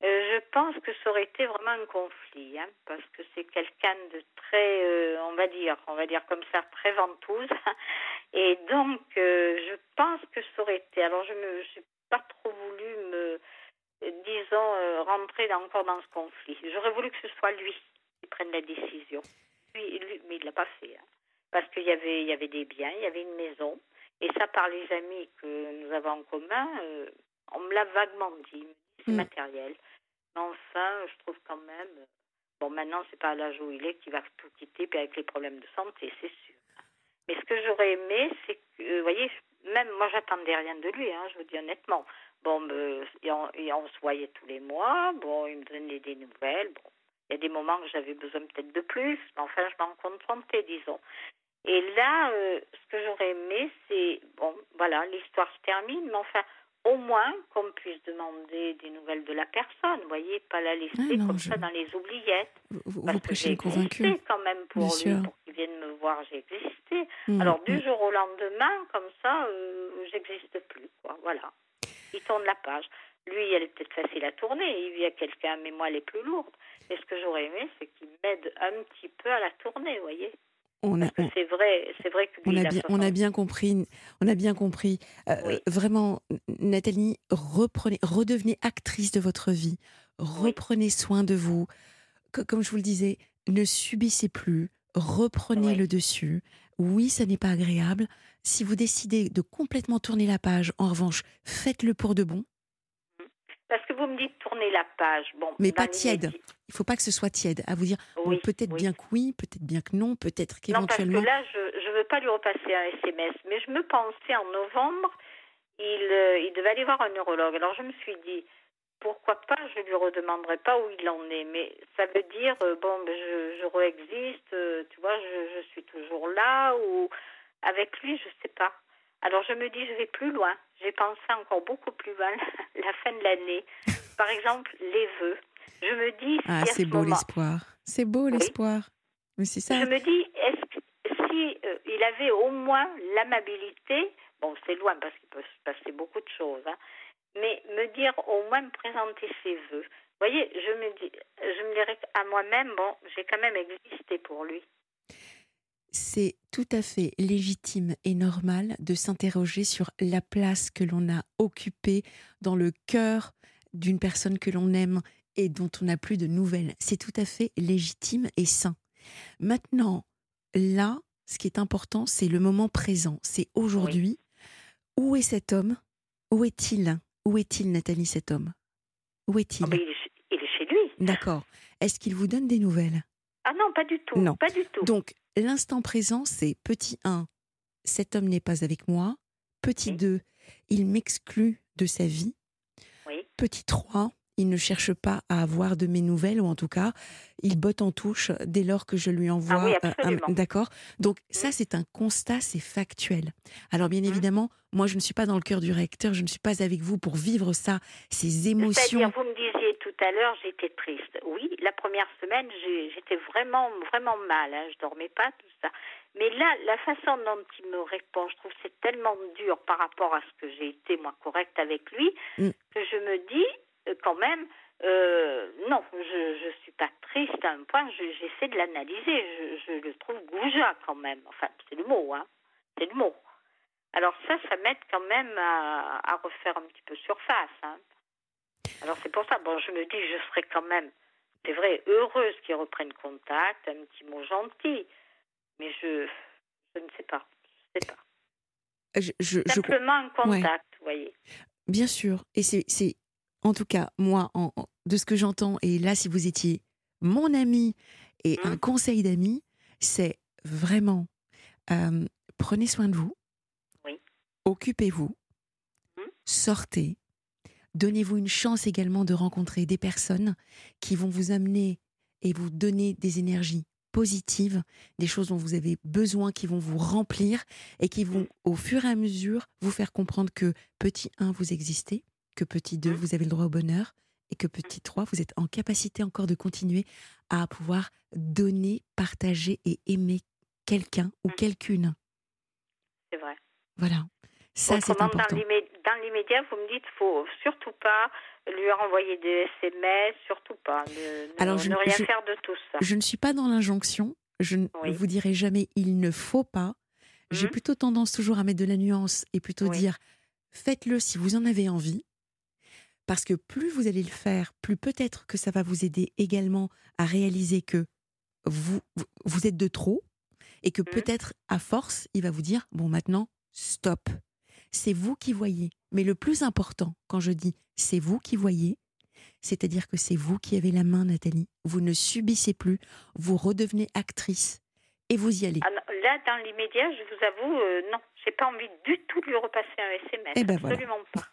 E: euh, je pense que ça aurait été vraiment un conflit, hein, parce que c'est quelqu'un de très, euh, on va dire, on va dire comme ça, très ventouse, et donc euh, je pense que ça aurait été. Alors je me, j'ai pas trop voulu me, disons, rentrer encore dans ce conflit. J'aurais voulu que ce soit lui qui prenne la décision. Lui- mais il l'a pas fait, hein, parce qu'il y avait, il y avait des biens, il y avait une maison, et ça par les amis que nous avons en commun, euh, on me l'a vaguement dit, c'est
B: Mm.
E: matériel. Mais enfin, je trouve quand même. Bon, maintenant, c'est pas à l'âge où il est qu'il va tout quitter, puis avec les problèmes de santé, c'est sûr. Mais ce que j'aurais aimé, c'est que, euh, vous voyez, même moi, j'attendais rien de lui, hein, je vous dis honnêtement. Bon, et on, et on se voyait tous les mois. Bon, il me donnait des nouvelles. Bon, il y a des moments que j'avais besoin peut-être de plus, mais enfin, je m'en contentais, disons. Et là, euh, ce que j'aurais aimé, c'est, bon, voilà, l'histoire se termine, mais enfin, au moins qu'on puisse demander des nouvelles de la personne, vous voyez, pas la laisser
B: Ah non,
E: comme
B: je-
E: ça dans les oubliettes.
B: Vous, vous
E: Parce que j'ai existé quand même pour lui, pour qu'il vienne me voir, j'ai existé.
B: Mm,
E: Alors du
B: mm.
E: jour au lendemain, comme ça, euh, j'existe plus, quoi. Voilà. Il tourne la page. Lui, elle est peut-être facile à tourner. Il vit à quelqu'un, mais moi, elle est plus lourde. Et ce que j'aurais aimé, c'est qu'il m'aide un petit peu à la tourner, vous voyez.
B: On a,
E: c'est vrai, c'est vrai que
B: on a bien, on a
E: 60.
B: bien compris. On a bien compris. Euh,
E: Oui.
B: Vraiment, Nathalie, reprenez, redevenez actrice de votre vie. Reprenez soin de vous. Co- Comme je vous le disais, ne subissez plus. Reprenez
E: Oui.
B: le dessus. Oui, ça n'est pas agréable. Si vous décidez de complètement tourner la page, en revanche, faites-le pour de bon.
E: Parce que vous me dites tourner la page. Bon,
B: Mais
E: dans
B: pas tiède. Il ne faut pas que ce soit tiède. À vous dire, bon,
E: Oui,
B: peut-être
E: oui.
B: bien que oui, peut-être bien que non, peut-être
E: Non, parce
B: qu'éventuellement.
E: que là, je ne veux pas lui repasser un SMS, mais je me pensais en novembre, il, euh, il devait aller voir un neurologue. Alors je me suis dit, pourquoi pas, je lui redemanderai pas où il en est. Mais ça veut dire, euh, bon, ben, je, je réexiste, euh, tu vois, je, je suis toujours là, ou avec lui, je sais pas. Alors je me dis, je vais plus loin. J'ai pensé encore beaucoup plus loin, la fin de l'année. Par exemple, les vœux. Je me dis, si
B: Ah, c'est
E: ce
B: beau
E: moment-
B: l'espoir. C'est beau l'espoir. Mais c'est ça.
E: je me dis, est-ce que si euh, il avait au moins l'amabilité, bon, c'est loin parce qu'il peut se passer beaucoup de choses, hein, mais me dire au moins me présenter ses vœux. Vous voyez, je me dis, je me dirais à moi-même, bon, j'ai quand même existé pour lui.
B: C'est tout à fait légitime et normal de s'interroger sur la place que l'on a occupée dans le cœur d'une personne que l'on aime et dont on n'a plus de nouvelles. C'est tout à fait légitime et sain. Maintenant, là, ce qui est important, c'est le moment présent. C'est aujourd'hui. Où est cet homme? Où est-il? Où est-il, Nathalie, cet homme? Où est-il?
E: Ah, chez- il est chez lui.
B: D'accord. Est-ce qu'il vous donne des nouvelles?
E: Ah non, pas du tout.
B: Non.
E: Pas du tout.
B: Donc, l'instant présent, c'est petit 1, cet homme n'est pas avec moi. Petit
E: Oui.
B: 2, il m'exclut de sa vie.
E: Oui.
B: Petit 3, il ne cherche pas à avoir de mes nouvelles, ou en tout cas, il botte en touche dès lors que je lui envoie.
E: Ah oui,
B: euh, un-. D'accord Donc, ça,
E: Mm.
B: c'est un constat, c'est factuel. Alors, bien
E: Mm.
B: évidemment, moi, je ne suis pas dans le cœur du réacteur, je ne suis pas avec vous pour vivre ça, ces émotions.
E: Vous me tout à l'heure, j'étais triste. Oui, la première semaine, j'étais vraiment, vraiment mal. Hein, je dormais pas, tout ça. Mais là, la façon dont il me répond, je trouve que c'est tellement dur par rapport à ce que j'ai été, moi, correcte avec lui,
B: Mm.
E: que je me dis, euh, quand même, euh, non, je je suis pas triste à un point, je- j'essaie de l'analyser. Je, je le trouve goujat quand même. Enfin, c'est le mot, hein. C'est le mot. Alors ça, ça m'aide quand même à, à refaire un petit peu surface. Hein. Alors c'est pour ça, bon, je me dis, je serais quand même, c'est vrai, heureuse qu'ils reprennent contact, un petit mot gentil, mais je, je ne sais pas, je sais pas.
B: Je, je- je-
E: Simplement un contact, vous voyez.
B: Bien sûr. Et c'est, en tout cas, moi, en- en- de ce que j'entends, et là, si vous étiez mon ami et
E: Mhm.
B: un conseil d'ami, c'est vraiment euh, prenez soin de vous,
E: Oui.
B: occupez-vous,
E: Mhm.
B: sortez, donnez-vous une chance également de rencontrer des personnes qui vont vous amener et vous donner des énergies positives, des choses dont vous avez besoin, qui vont vous remplir et qui vont, au fur et à mesure, vous faire comprendre que petit 1, vous existez, que petit 2,
E: Mhm.
B: vous avez le droit au bonheur, et que petit 3, vous êtes en capacité encore de continuer à pouvoir donner, partager et aimer quelqu'un ou
E: Mhm.
B: quelqu'une.
E: C'est vrai.
B: Voilà. Ça, c'est
E: dans
B: important.
E: Dans l'immédiat, vous me dites, faut surtout pas lui renvoyer des SMS, surtout pas. Ne, ne-
B: Alors, je
E: ne
B: ne-
E: rien
B: je-
E: faire de tout ça.
B: Je ne suis pas dans l'injonction. Je ne
E: Oui.
B: vous dirai jamais il ne faut pas. J'ai
E: Mhm.
B: plutôt tendance toujours à mettre de la nuance et plutôt
E: Oui.
B: dire faites-le si vous en avez envie. Parce que plus vous allez le faire, plus peut-être que ça va vous aider également à réaliser que vous, vous- vous êtes de trop et que
E: Mhm.
B: peut-être à force, il va vous dire bon maintenant, stop. C'est vous qui voyez. Mais le plus important, quand je dis c'est vous qui voyez, c'est-à-dire que c'est vous qui avez la main, Nathalie. Vous ne subissez plus, vous redevenez actrice et vous y allez.
E: Ah non, là, dans l'immédiat, je vous avoue, euh, non, j'ai pas envie du tout de lui repasser un SMS.
B: Eh ben voilà.
E: Absolument pas.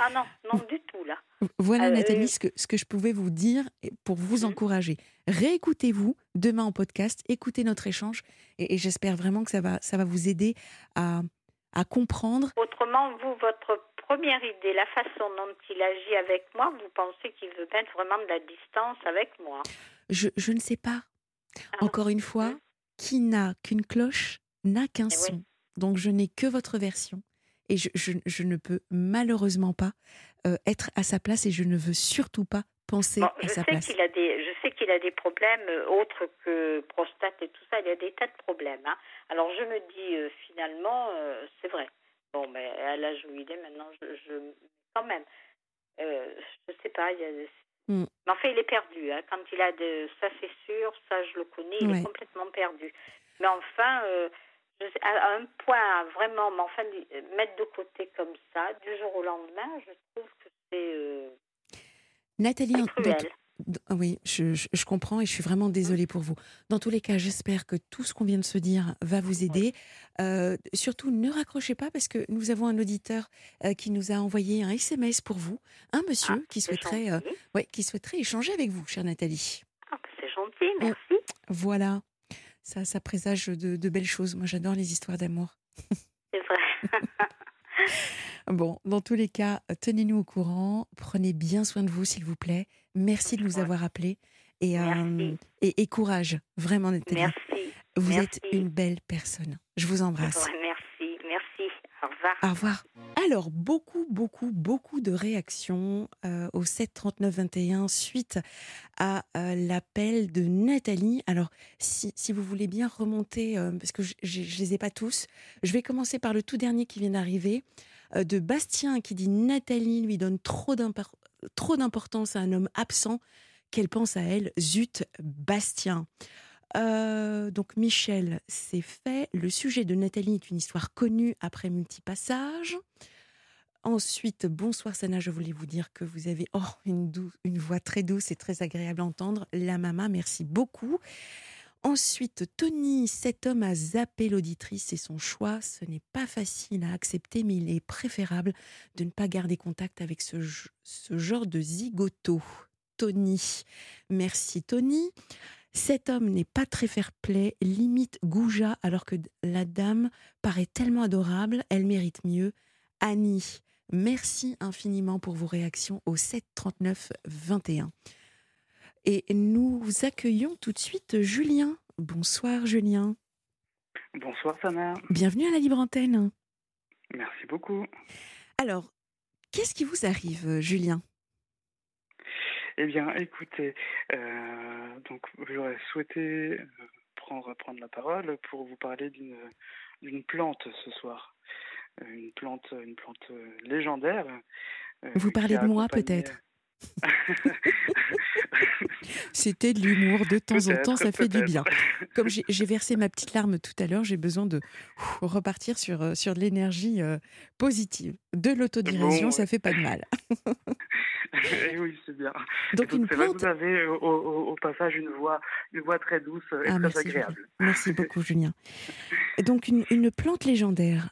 E: Ah non, non du tout là.
B: Voilà
E: Euh,
B: Nathalie
E: euh,
B: ce que, ce que je pouvais vous dire pour vous
E: Mhm.
B: encourager. Réécoutez-vous demain en podcast, écoutez notre échange et, et j'espère vraiment que ça va, ça va vous aider à, à comprendre.
E: Autrement, vous, votre première idée, la façon dont il agit avec moi, vous pensez qu'il veut mettre vraiment de la distance avec moi
B: Je, je ne sais pas.
E: Ah.
B: Encore une fois,
E: Mhm.
B: qui n'a qu'une cloche n'a qu'un
E: Eh oui.
B: son. Donc je n'ai que votre version et je, je- je ne peux malheureusement pas euh, être à sa place et je ne veux surtout pas penser
E: Bon,
B: à sa place.
E: qu'il a des, je sais qu'il a des problèmes euh, autres que prostate et tout ça. Il a des tas de problèmes. hein. Alors je me dis euh, finalement, euh, c'est vrai. Bon, mais à l'âge où il est maintenant, je, je quand même, euh, je sais pas. Il y a
B: Mm.
E: Mais enfin, il est perdu. hein. Quand il a de, ça c'est sûr, ça je le connais. Il est complètement perdu. Mais enfin, je sais- à, un point vraiment, mais enfin, mettre de côté comme ça, du jour au lendemain, je trouve que c'est
B: Nathalie,
E: c'est
B: ah Oui, je, je- je comprends et je suis vraiment désolée pour vous. Dans tous les cas, j'espère que tout ce qu'on vient de se dire va vous aider. Euh, surtout, ne raccrochez pas parce que nous avons un auditeur euh, qui nous a envoyé un SMS pour vous, un monsieur
E: Ah,
B: qui
E: c'est
B: souhaiterait, euh, ouais, qui souhaiterait échanger avec vous, chère Nathalie.
E: Ah, bah, c'est gentil, merci.
B: Voilà, ça, ça présage de, de belles choses. Moi, j'adore les histoires d'amour.
E: C'est vrai.
B: Bon, dans tous les cas, tenez-nous au courant. Prenez bien soin de vous, s'il vous plaît. Merci de nous avoir appelés et, euh, et, et courage, vraiment, Nathalie.
E: Merci.
B: Vous
E: Merci.
B: êtes une belle personne. Je vous embrasse.
E: Merci. Merci. Au revoir.
B: Au revoir. Alors, beaucoup, beaucoup, beaucoup de réactions euh, au 7 39 21 suite à euh, l'appel de Nathalie. Alors, si, si vous voulez bien remonter, euh, parce que je ne les ai pas tous, je vais commencer par le tout dernier qui vient d'arriver, de Bastien qui dit Nathalie lui donne trop trop d'importance à un homme absent qu'elle pense à elle. Zut, Bastien. Euh, donc Michel, c'est fait. Le sujet de Nathalie est une histoire connue après multipassage. Ensuite, bonsoir Sana, je voulais vous dire que vous avez oh, une, voix très douce et très agréable à entendre. La maman, merci beaucoup. Ensuite, Tony, cet homme a zappé l'auditrice, c'est son choix. Ce n'est pas facile à accepter, mais il est préférable de ne pas garder contact avec ce, ge- ce genre de zigoto. Tony, merci Tony. Cet homme n'est pas très fair-play, limite goujat, alors que la dame paraît tellement adorable, elle mérite mieux. Annie, merci infiniment pour vos réactions au 7 39 21. Et nous accueillons tout de suite Julien. Bonsoir Julien.
F: Bonsoir Sana,
B: Bienvenue à la Libre Antenne.
F: merci beaucoup.
B: Alors, qu'est-ce qui vous arrive Julien?
F: Eh bien, écoutez, euh, donc j'aurais souhaité euh, prendre prendre la parole pour vous parler d'une plante ce soir, Euh, une plante une plante euh, légendaire. euh,
B: Vous parlez de moi, peut-être? C'était de l'humour, de temps en temps, ça fait du bien. Comme j'ai versé ma petite larme tout à l'heure, j'ai besoin de ouf, repartir sur, euh, sur de l'énergie euh, positive. De l'autodérision,
F: Bon,
B: ça fait pas de mal.
F: Eh oui, c'est bien.
B: Donc une plante.
F: vous avez euh, au, au- au passage une voix une voix très douce et
B: Ah,
F: très
B: merci,
F: agréable.
B: Merci beaucoup, Julien. Donc une, une plante légendaire.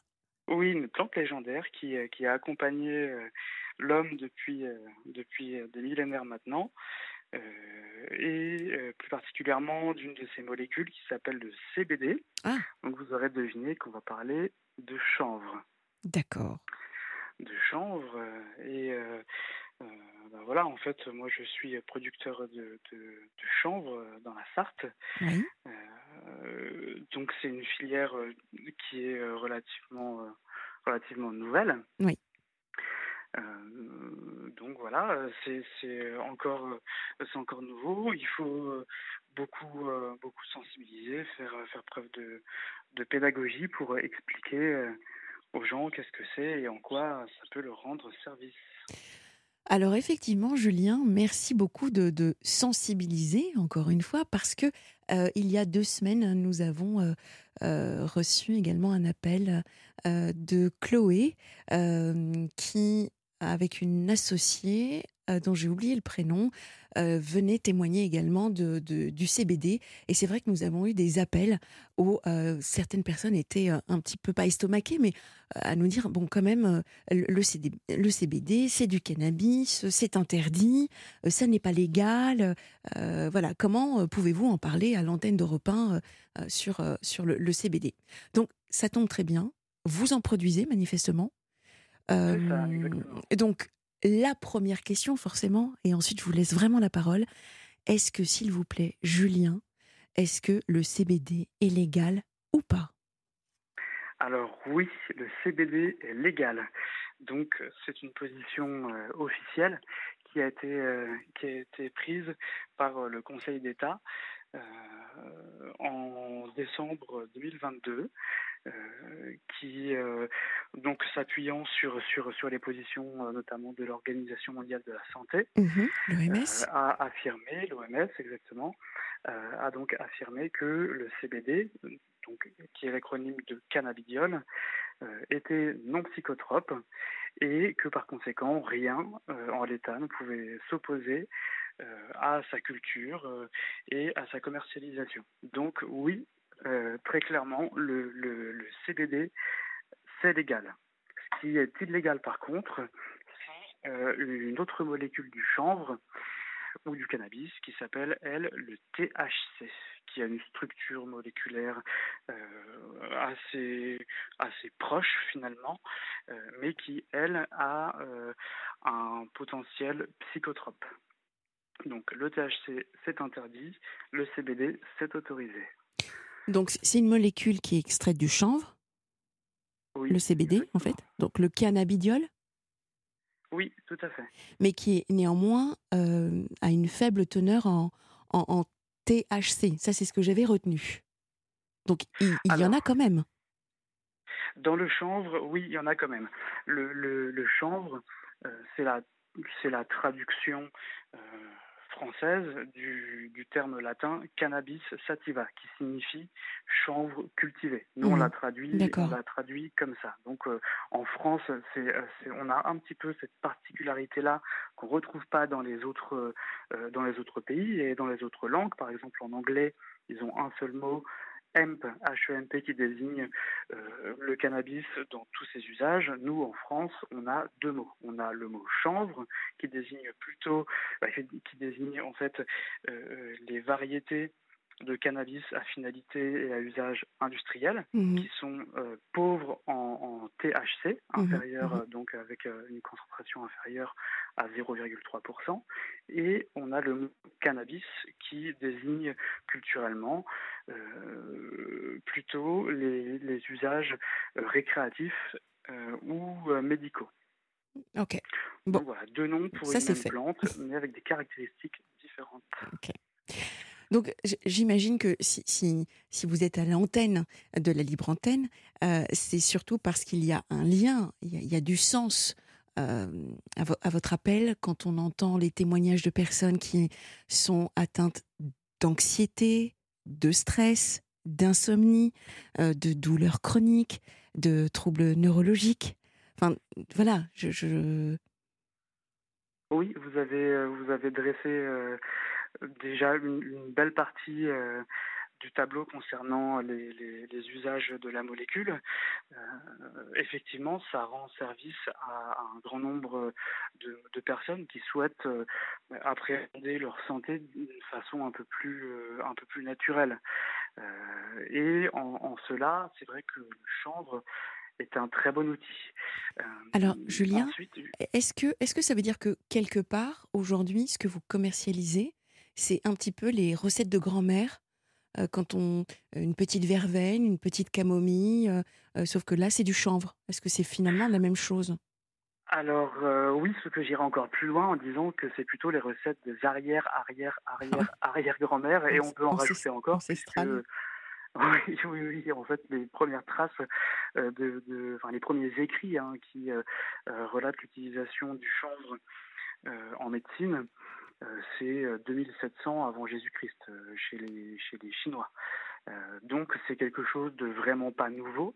F: Oui, une plante légendaire qui, euh, qui a accompagné euh, l'homme depuis, euh, depuis des millénaires maintenant, euh, et plus particulièrement d'une de ces molécules qui s'appelle le CBD.
B: Ah.
F: Donc vous aurez deviné qu'on va parler de chanvre.
B: D'accord.
F: De chanvre, et euh, ben voilà, en fait, moi je suis producteur de, de, de chanvre euh, dans la Sarthe.
B: Oui.
F: Euh, donc c'est une filière qui est relativement relativement nouvelle.
B: Oui.
F: Euh, donc voilà, c'est encore c'est encore nouveau. Il faut beaucoup beaucoup sensibiliser, faire faire preuve de de pédagogie pour expliquer aux gens qu'est-ce que c'est et en quoi ça peut leur rendre service.
B: Alors effectivement, Julien, merci beaucoup de, sensibiliser encore une fois parce que euh, il y a deux semaines, nous avons euh, euh, reçu également un appel de Chloé qui, avec une associée, dont j'ai oublié le prénom, venait témoigner également de, du CBD. Et c'est vrai que nous avons eu des appels où certaines personnes étaient un petit peu pas estomaquées, mais à nous dire bon, quand même, le, le CBD, c'est du cannabis, c'est interdit, ça n'est pas légal. voilà, comment pouvez-vous en parler à l'antenne d'Europe 1 sur, sur le, le CBD Donc, ça tombe très bien. Vous en produisez manifestement. donc, la première question, forcément, et ensuite je vous laisse vraiment la parole. Est-ce que, s'il vous plaît, Julien, est-ce que le CBD est légal ou pas?
F: Alors oui, le CBD est légal. Donc c'est une position euh, officielle qui a été euh, qui a été prise par euh, le Conseil d'État en décembre 2022 euh, qui euh, donc s'appuyant sur sur sur les positions euh, notamment de l'Organisation mondiale de la santé,
B: mhm, l'OMS
F: a affirmé l'OMS exactement a donc affirmé que le CBD donc qui est l'acronyme de cannabidiol était non psychotrope et que par conséquent rien en l'état ne pouvait s'opposer à sa culture et à sa commercialisation. Donc oui, euh, très clairement, le, le, CBD, c'est légal. Ce qui est illégal, par contre, euh, une autre molécule du chanvre ou du cannabis qui s'appelle, elle, le THC, qui a une structure moléculaire euh, assez proche finalement, mais qui, elle, a un potentiel psychotrope. Donc le THC, c'est interdit, le CBD, c'est autorisé.
B: Donc c'est une molécule qui est extraite du chanvre, le CBD en fait, donc le cannabidiol.
F: Oui, tout à fait.
B: Mais qui est néanmoins euh, a une faible teneur en, en, THC. Ça, c'est ce que j'avais retenu. Donc il, y en a quand même.
F: Dans le chanvre, oui, il y en a quand même. Le, le, chanvre, euh, c'est la, la traduction euh, française du, du, terme latin cannabis sativa, qui signifie chanvre cultivé. Nous, on mmh. l'a traduit, on l'a traduit comme ça. Donc, euh, en France, euh, on a un petit peu cette particularité-là qu'on retrouve pas dans les autres, euh, dans les autres pays et dans les autres langues. Par exemple, en anglais, ils ont un seul mot hemp, H-E-M-P, qui désigne euh, le cannabis dans tous ses usages. Nous, en France, on a deux mots. On a le mot chanvre, qui désigne plutôt, bah, qui désigne en fait euh, les variétés de cannabis à finalité et à usage industriel, mhm. qui sont euh, pauvres en, THC, mhm. inférieur mhm. donc avec une concentration inférieure à 0,3%, et on a le mot cannabis qui désigne culturellement euh, plutôt les, usages euh, récréatifs euh, ou médicaux.
B: Ok.
F: Bon. Donc voilà, deux noms pour une même plante, mais avec des caractéristiques différentes.
B: Ok. Donc j'imagine que si, vous êtes à l'antenne de la libre antenne, c'est surtout parce qu'il y a un lien, il y a, du sens à, à, votre appel quand on entend les témoignages de personnes qui sont atteintes d'anxiété, de stress, d'insomnie, euh, de douleurs chroniques, de troubles neurologiques. Enfin, voilà, je,
F: Oui, vous avez, euh, vous avez dressé euh, déjà une, belle partie du tableau concernant les, usages de la molécule, euh, effectivement, ça rend service à, un grand nombre de, personnes qui souhaitent euh, appréhender leur santé d'une façon un peu plus, euh, un peu plus naturelle. et en, cela, c'est vrai que le chanvre est un très bon outil.
B: Alors, Julien, est-ce que, est -ce que ça veut dire que quelque part, aujourd'hui, ce que vous commercialisez, c'est un petit peu les recettes de grand-mère euh, quand on une petite verveine, une petite camomille, euh, euh, sauf que là c'est du chanvre. Est-ce que c'est finalement la même chose?
F: Alors oui, ce que j'irai encore plus loin en disant que c'est plutôt les recettes des arrière, arrière, arrière, arrière grand-mère et on peut en rajouter encore. Oui, oui, oui, en fait, les premières traces, de, enfin, les premiers écrits hein, qui relatent l'utilisation du chanvre en médecine euh, c'est 2700 euh, avant Jésus-Christ euh, chez les, chez les Chinois. Donc c'est quelque chose de vraiment pas nouveau,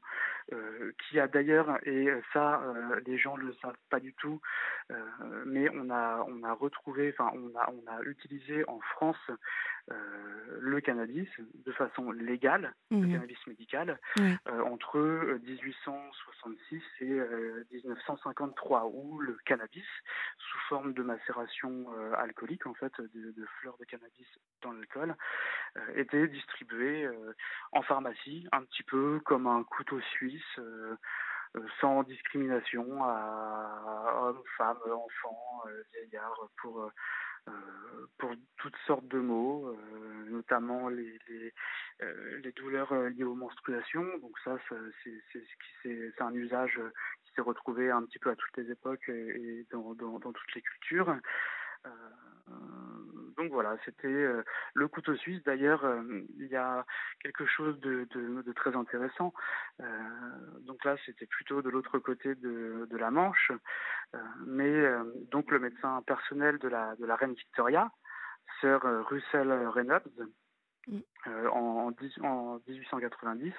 F: qui a d'ailleurs, et ça les gens le savent pas du tout, mais on a, on a retrouvé, enfin on a, on a utilisé en France le cannabis de façon légale, le
B: Mhm.
F: cannabis médical, euh, entre 1866 et 1953, où le cannabis, sous forme de macération euh, alcoolique, en fait, de, de fleurs de cannabis dans l'alcool, euh, était distribué euh, en pharmacie, un petit peu comme un couteau suisse. euh, euh, sans discrimination à hommes, femmes, enfants, euh, vieillards, pour, euh, euh, pour toutes sortes de maux, euh, notamment les, les, euh, douleurs euh, liées aux menstruations. Donc ça, c'est un usage euh, qui s'est retrouvé un petit peu à toutes les époques et, dans, dans toutes les cultures. Euh, donc voilà, c'était euh, le couteau suisse. D'ailleurs, euh, il y a quelque chose de, de, de très intéressant. Donc là, c'était plutôt de l'autre côté de, de la Manche. Mais donc le médecin personnel de la, de la reine Victoria, Sir euh, Russell Reynolds,
B: Mm.
F: euh, en, en dix- en 1890,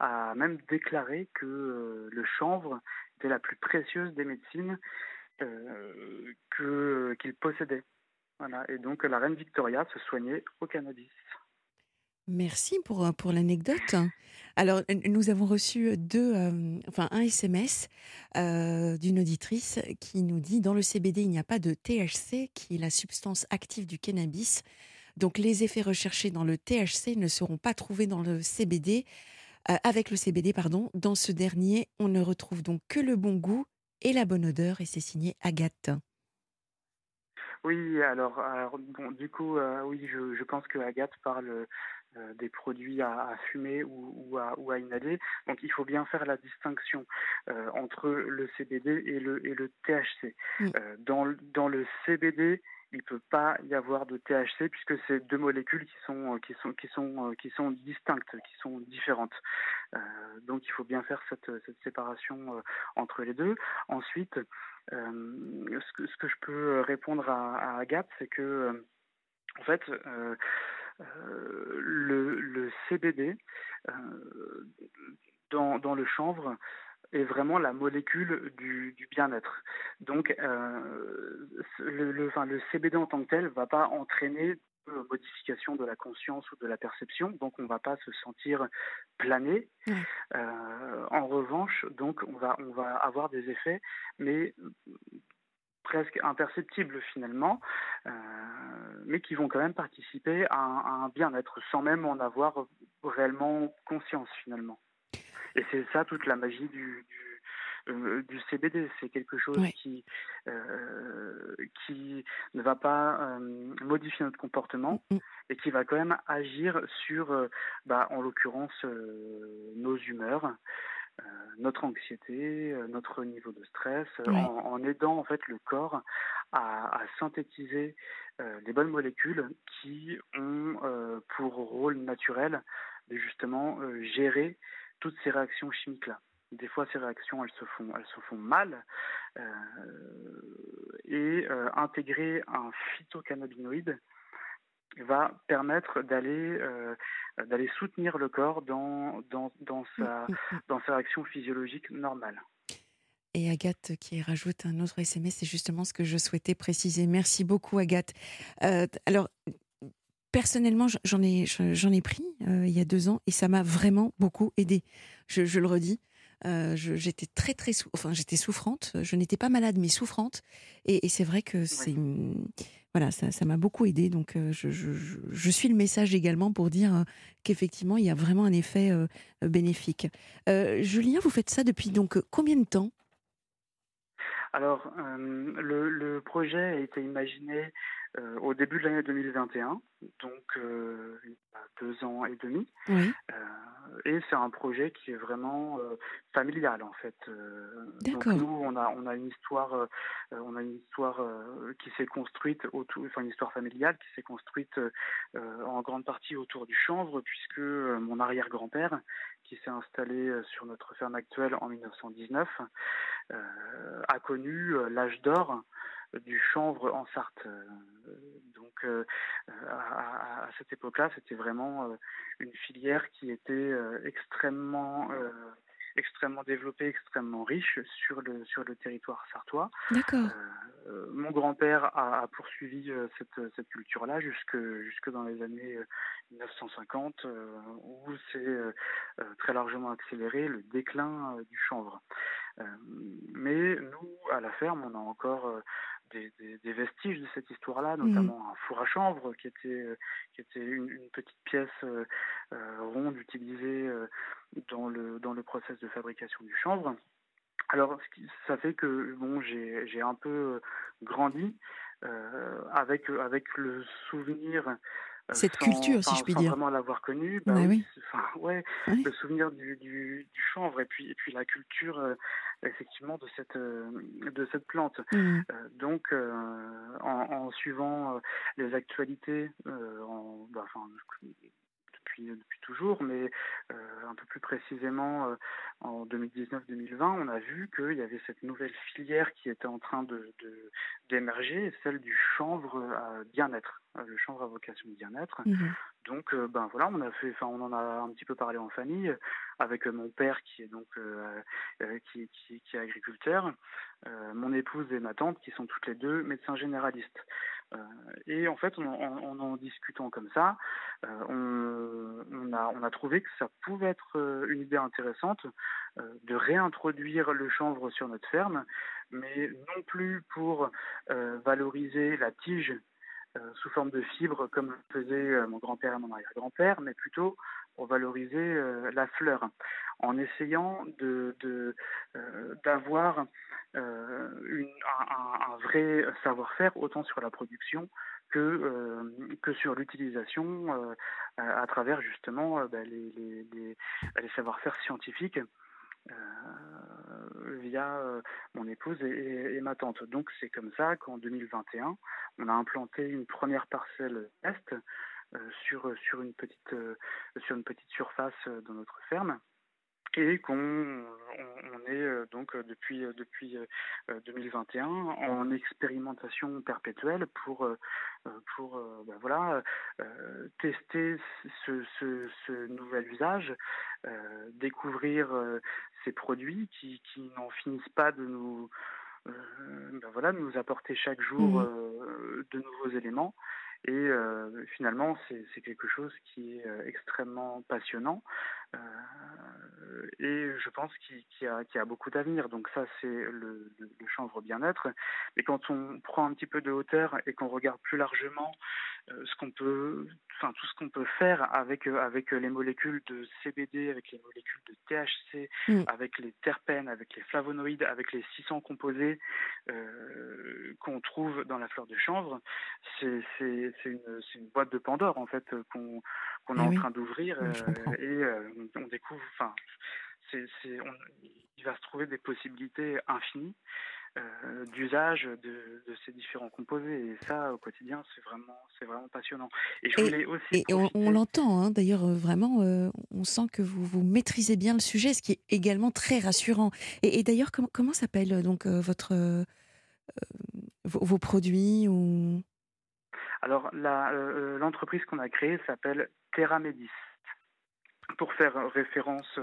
F: a même déclaré que euh, le chanvre était la plus précieuse des médecines que qu'il possédait. Voilà. Et donc la reine Victoria se soignait au cannabis.
B: Merci pour, euh, pour l'anecdote. Alors, nous avons reçu deux, euh, enfin, un SMS euh, d'une auditrice qui nous dit dans le CBD, il n'y a pas de THC, qui est la substance active du cannabis. Donc, les effets recherchés dans le THC ne seront pas trouvés dans le CBD, euh, avec le CBD, pardon. Dans ce dernier, on ne retrouve donc que le bon goût et la bonne odeur, et c'est signé Agathe.
F: Oui, alors, alors bon, du coup, euh, oui, je, je pense que Agathe parle euh, des produits à, à fumer ou, ou, à, ou à inhaler. Donc, il faut bien faire la distinction euh, entre le CBD et le, et le THC. Dans le CBD, il ne peut pas y avoir de THC puisque c'est deux molécules qui sont, qui sont, qui sont, euh, qui sont distinctes, qui sont différentes. Euh, donc, il faut bien faire cette, cette séparation euh, entre les deux. Ensuite, euh, ce, que, je peux répondre à, à Agathe, c'est que, euh, en fait, euh, euh, le, le CBD euh, dans le chanvre est vraiment la molécule du, du bien-être. Donc, euh, le, le, enfin, le CBD en tant que tel ne va pas entraîner de modification de la conscience ou de la perception, donc on ne va pas se sentir plané. Euh, en revanche, donc on va, on va avoir des effets, mais presque imperceptibles finalement, euh, mais qui vont quand même participer à un, à un bien-être sans même en avoir réellement conscience finalement. Et c'est ça toute la magie du, du, euh, du CBD. C'est quelque chose qui, euh, qui ne va pas euh, modifier notre comportement
B: Mm.
F: et qui va quand même agir sur, bah, en l'occurrence, nos humeurs. notre anxiété, notre niveau de stress, en, en aidant en fait le corps à, à synthétiser les bonnes molécules qui ont pour rôle naturel de justement gérer toutes ces réactions chimiques là. Des fois, ces réactions, elles se font, elles se font mal, euh, et euh, intégrer un phytocannabinoïde va permettre d'aller euh, d'aller soutenir le corps dans dans, dans sa dans sa réaction physiologique normale.
B: Et Agathe qui rajoute un autre SMS, c'est justement ce que je souhaitais préciser. Merci beaucoup Agathe. Euh, alors, personnellement, j'en ai, j'en ai pris euh, il y a deux ans et ça m'a vraiment beaucoup aidé. Je, je le redis. Euh, j'étais très très sou- enfin j'étais souffrante. Je n'étais pas malade mais souffrante. Et, et c'est vrai que c'est voilà ça ça m'a beaucoup aidé donc euh, je, je, je- je suis le message également pour dire qu'effectivement il y a vraiment un effet bénéfique. Julien vous faites ça depuis donc combien de temps?
F: Alors, le, le projet a été imaginé euh, au début de l'année 2021, donc euh, il y a deux ans et demi.
B: oui
F: Euh, et c'est un projet qui est vraiment familial en fait. Donc nous, on a on a une histoire, on a une histoire qui s'est construite autour, enfin une histoire familiale qui s'est construite en grande partie autour du chanvre, puisque mon arrière-grand-père, qui s'est installé sur notre ferme actuelle en 1919, euh, a connu l'âge d'or du chanvre en Sarthe. Euh, donc, euh, à, à- cette époque-là, c'était vraiment une filière qui était extrêmement extrêmement développée, extrêmement riche sur le, sur le territoire sartois.
B: D'accord.
F: Euh, mon grand-père a, a, poursuivi euh, cette, cette culture-là jusque, jusque dans les années 1950, euh, où c'est très largement accéléré le déclin du chanvre. mais nous, à la ferme, on a encore des, des, des, vestiges de cette histoire-là, mmh. notamment un four à chanvre qui était, qui était une, une petite pièce euh, ronde utilisée dans, le, dans le process de fabrication du chanvre. Alors, ça fait que bon, j'ai un peu grandi euh, avec, avec le souvenir
B: cette culture, si je puis dire.
F: Vraiment l'avoir connu, bah oui, Enfin, ouais, oui. le souvenir du, du, du, chanvre et puis, et puis la culture euh, effectivement de cette, euh, de cette plante. Mmh. Euh, donc, en, en, suivant les actualités, en, bah, enfin, depuis, depuis toujours, mais euh, un peu plus précisément euh, en 2019-2020, on a vu qu'il y avait cette nouvelle filière qui était en train de d'émerger, celle du chanvre à bien-être, euh, le chanvre à vocation de bien-être. Mmh. Donc, ben voilà, on a fait, enfin, on en a un petit peu parlé en famille avec mon père qui est donc qui, qui, qui, est agriculteur, mon épouse et ma tante qui sont toutes les deux médecins généralistes. Euh, et en fait, en en, discutant comme ça, euh, on, a, on a trouvé que ça pouvait être euh, une idée intéressante de réintroduire le chanvre sur notre ferme, mais non plus pour valoriser la tige sous forme de fibres comme le faisaient mon grand-père et mon arrière-grand-père, mais plutôt pour valoriser la fleur, en essayant de d'avoir euh, un, vrai savoir-faire autant sur la production que, euh, sur l'utilisation euh, à, travers justement bah, les, savoir-faire scientifiques. Euh, via euh, mon épouse et, et, ma tante. Donc c'est comme ça qu'en 2021, on a implanté une première parcelle est euh, sur sur une petite sur une petite surface dans notre ferme et qu'on on, est euh, donc euh, depuis euh, depuis 2021 en expérimentation perpétuelle pour pour ben voilà tester ce, ce, ce, nouvel usage, découvrir ces produits qui, qui n'en finissent pas de nous ben voilà nous apporter chaque jour mmh. de nouveaux éléments et euh, finalement, c'est quelque chose qui est euh, extrêmement passionnant. Euh, et je pense qu'il qu a, qu a, beaucoup d'avenir. Donc ça, c'est le, le, le, chanvre bien-être. Mais quand on prend un petit peu de hauteur et qu'on regarde plus largement euh, ce qu'on peut, enfin tout ce qu'on peut faire avec euh, avec les molécules de CBD, avec les molécules de THC, mmh. avec les terpènes, avec les flavonoïdes, avec les 600 composés euh, qu'on trouve dans la fleur de chanvre, c'est une, une boîte de Pandore en fait qu'on est en train d'ouvrir euh, et euh, on découvre, enfin il va se trouver des possibilités infinies euh, d'usage de, de, ces différents composés. Et ça, au quotidien, c'est vraiment, c'est vraiment passionnant.
B: Et je voulais et, aussi. Et profiter... on, on l'entend, hein, d'ailleurs, euh, vraiment, euh, on sent que vous, vous maîtrisez bien le sujet, ce qui est également très rassurant. Et, et d'ailleurs, comment, comment s'appelle donc euh, votre. Vos, vos, produits ou...
F: Alors, l'entreprise qu'on a créée s'appelle Terra Medis pour faire référence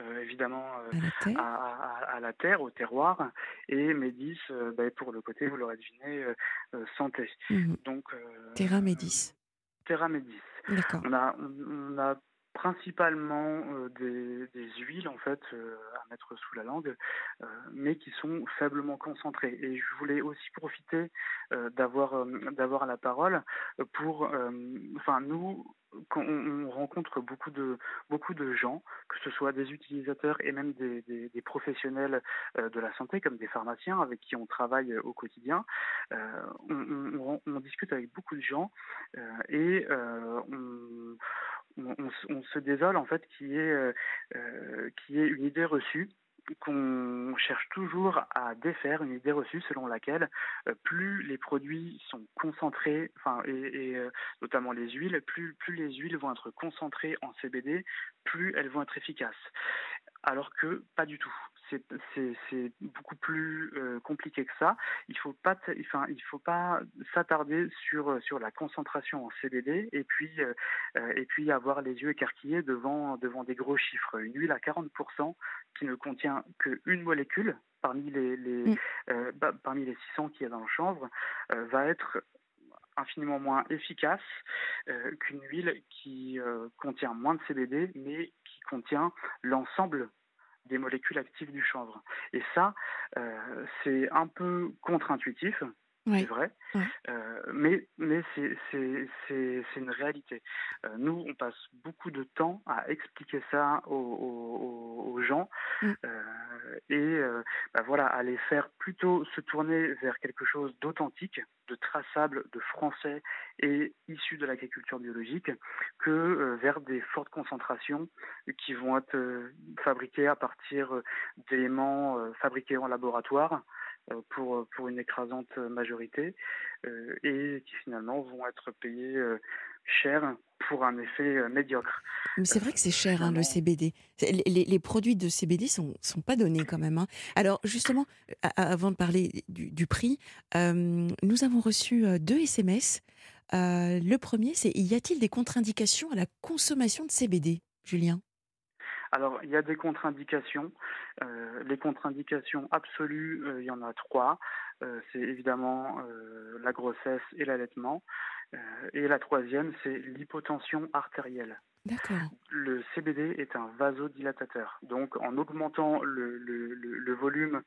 F: euh, évidemment euh, à, à, à, la terre, au terroir, et Médis euh, bah, pour le côté, vous l'aurez deviné, santé.
B: Mmh. Donc, Terra Médis.
F: Terra Médis. On a, on, a principalement des, des, huiles en fait à mettre sous la langue, mais qui sont faiblement concentrées. Et je voulais aussi profiter d'avoir d'avoir la parole pour, enfin nous on, rencontre beaucoup de beaucoup de gens, que ce soit des utilisateurs et même des, professionnels de la santé comme des pharmaciens avec qui on travaille au quotidien, on, on, discute avec beaucoup de gens et on on, se désole en fait qui est euh, euh, qui est une idée reçue qu'on cherche toujours à défaire une idée reçue selon laquelle euh, plus les produits sont concentrés, enfin et, euh, notamment les huiles, plus plus les huiles vont être concentrées en CBD, plus elles vont être efficaces. Alors que pas du tout. C'est beaucoup plus compliqué que ça. Il faut pas, enfin, il faut pas s'attarder sur sur la concentration en CBD et puis et puis avoir les yeux écarquillés devant devant des gros chiffres. Une huile à 40% qui ne contient qu'une molécule parmi les, les mm. bah, parmi les 600 qu'il y a dans le chanvre va être infiniment moins efficace qu'une huile qui contient moins de CBD mais qui contient l'ensemble des molécules actives du chanvre. Et ça, euh, c'est un peu contre-intuitif, c'est vrai, euh, mais, mais c'est une réalité. Euh, nous, on passe beaucoup de temps à expliquer ça aux, aux, gens mm. et bah voilà, à les faire plutôt se tourner vers quelque chose d'authentique, de traçable, de français et issu de l'agriculture biologique que vers des fortes concentrations qui vont être fabriquées à partir d'éléments fabriqués en laboratoire euh, pour, pour une écrasante majorité euh, et qui finalement vont être payés euh, cher pour un effet médiocre.
B: C'est vrai que c'est cher hein, le CBD. Les, les, produits de CBD sont sont pas donnés quand même. Hein. Alors justement, avant de parler du, prix, nous avons reçu deux SMS. le premier, c'est y a-t-il des contre-indications à la consommation de CBD, Julien
F: alors, il y a des contre-indications. Euh, les contre-indications absolues, euh, il y en a trois. Euh, c'est évidemment la grossesse et l'allaitement. et la troisième, c'est l'hypotension artérielle. Le CBD est un vasodilatateur. Donc, en augmentant le, le volume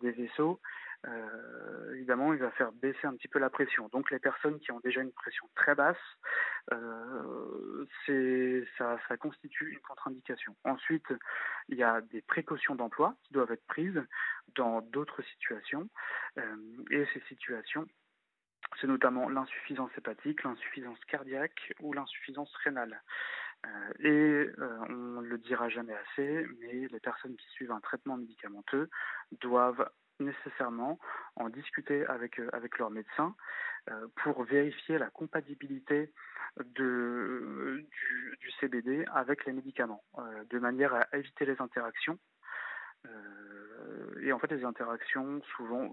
F: des vaisseaux, euh, évidemment, il va faire baisser un petit peu la pression. Donc, les personnes qui ont déjà une pression très basse, euh, ça, constitue une contre-indication. Ensuite, il y a des précautions d'emploi qui doivent être prises dans d'autres situations. Euh, et ces situations, c'est notamment l'insuffisance hépatique, l'insuffisance cardiaque ou l'insuffisance rénale. Et on ne le dira jamais assez, mais les personnes qui suivent un traitement médicamenteux doivent nécessairement en discuter avec, euh, avec leur médecin euh, pour vérifier la compatibilité de, du, CBD avec les médicaments, euh, de manière à éviter les interactions. et en fait, les interactions, souvent,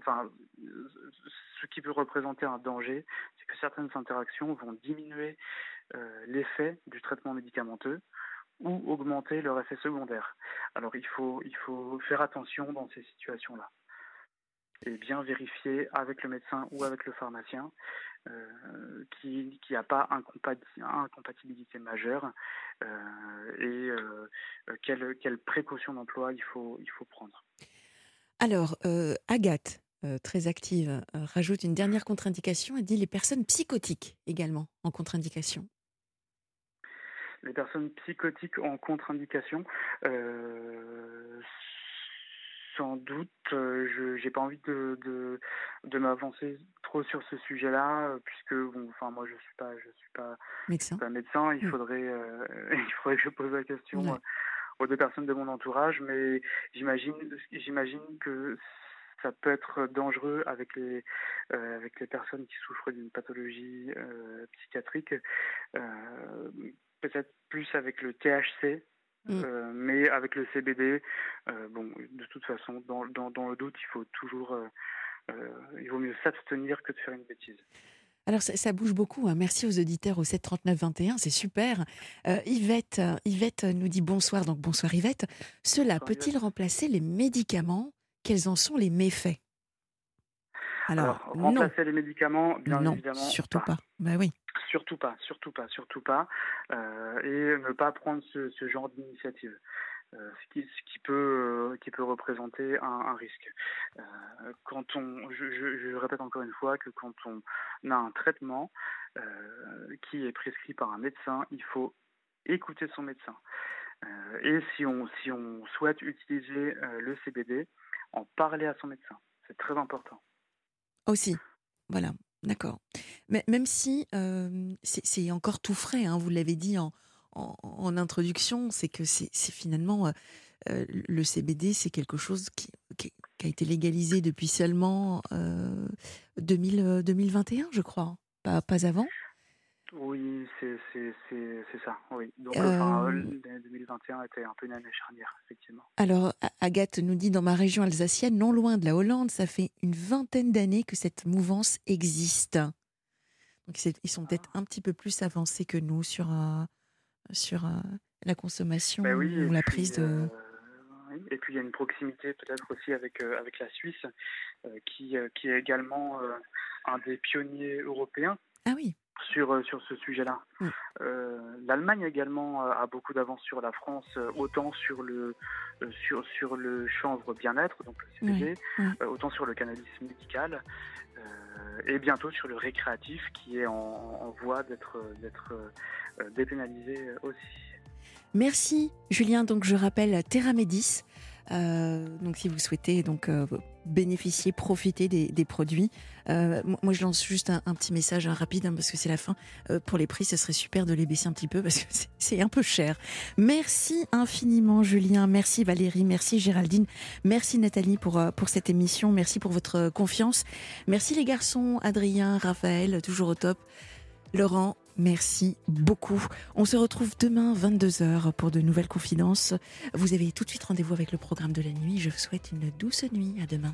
F: ce qui peut représenter un danger, c'est que certaines interactions vont diminuer l'effet du traitement médicamenteux ou augmenter leur effet secondaire. Alors il faut, il faut faire attention dans ces situations-là et bien vérifier avec le médecin ou avec le pharmacien euh, qu'il n'y a pas incompatibilité majeure euh, et euh, quelles quelle précautions d'emploi il faut, il faut prendre.
B: Alors, Agathe, très active, rajoute une dernière contre-indication. Elle dit les personnes psychotiques également en contre-indication.
F: Les personnes psychotiques en contre-indication, sans doute, euh, je n'ai pas envie de, de, de m'avancer trop sur ce sujet-là, euh, puisque bon, enfin moi je suis pas je suis pas
B: médecin.
F: Pas médecin. Il faudrait euh, il faudrait que je pose la question aux deux personnes de mon entourage, mais j'imagine j'imagine que ça peut être dangereux avec les avec les personnes qui souffrent d'une pathologie psychiatrique, peut-être plus avec le THC Mm. Euh, mais avec le CBD, euh, bon, de toute façon, dans, dans, dans, le doute, il faut toujours, euh, il vaut mieux s'abstenir que de faire une bêtise.
B: Alors ça, bouge beaucoup. Hein. Merci aux auditeurs au 739 21, c'est super. Yvette, Yvette nous dit bonsoir. Donc bonsoir Yvette. Cela peut-il remplacer les médicaments? Quels en sont les méfaits?
F: Alors, remplacer les médicaments, bien
B: non,
F: évidemment.
B: Surtout pas. Bah oui.
F: Surtout pas, surtout pas, surtout pas. Euh, et ne pas prendre ce, ce genre d'initiative. Euh, ce, qui, ce qui peut euh, qui peut représenter un, un risque. Euh, quand on, je, je, je, répète encore une fois que quand on a un traitement qui est prescrit par un médecin, il faut écouter son médecin. Et si on si on souhaite utiliser le CBD, en parler à son médecin, c'est très important.
B: Aussi, voilà. D'accord. Mais même si c'est encore tout frais, hein, vous l'avez dit en, introduction, c'est que c'est finalement le CBD, c'est quelque chose qui, a été légalisé depuis seulement 2000, 2021, je crois, pas, pas avant.
F: Oui, c'est ça, oui. Donc, enfin, 2021 était un peu une année charnière, effectivement.
B: Alors, Agathe nous dit dans ma région alsacienne, non loin de la Hollande, ça fait une vingtaine d'années que cette mouvance existe. Donc, ils sont peut-être un petit peu plus avancés que nous sur, sur la consommation
F: ben
B: ou la prise de.
F: et puis il y a une proximité peut-être aussi avec, avec la Suisse, qui, qui est également un des pionniers européens.
B: Ah oui
F: sur, sur ce sujet-là. L'Allemagne également a beaucoup d'avance sur la France, autant sur le, sur, sur le chanvre bien-être, donc le CBD, autant sur le cannabis médical, et bientôt sur le récréatif qui est en, voie d'être dépénalisé aussi.
B: Merci Julien, donc je rappelle Terra Médis, euh, donc si vous souhaitez donc euh, bénéficier, profiter des, produits, euh, moi je lance juste un, petit message hein, rapide hein, parce que c'est la fin. pour les prix, ce serait super de les baisser un petit peu parce que c'est un peu cher. Merci infiniment Julien, merci Valérie, merci Géraldine, merci Nathalie pour pour cette émission, merci pour votre confiance, merci les garçons Adrien, Raphaël, toujours au top. Laurent, merci beaucoup. On se retrouve demain 22h pour de nouvelles confidences. Vous avez tout de suite rendez-vous avec le programme de la nuit. Je vous souhaite une douce nuit. À demain.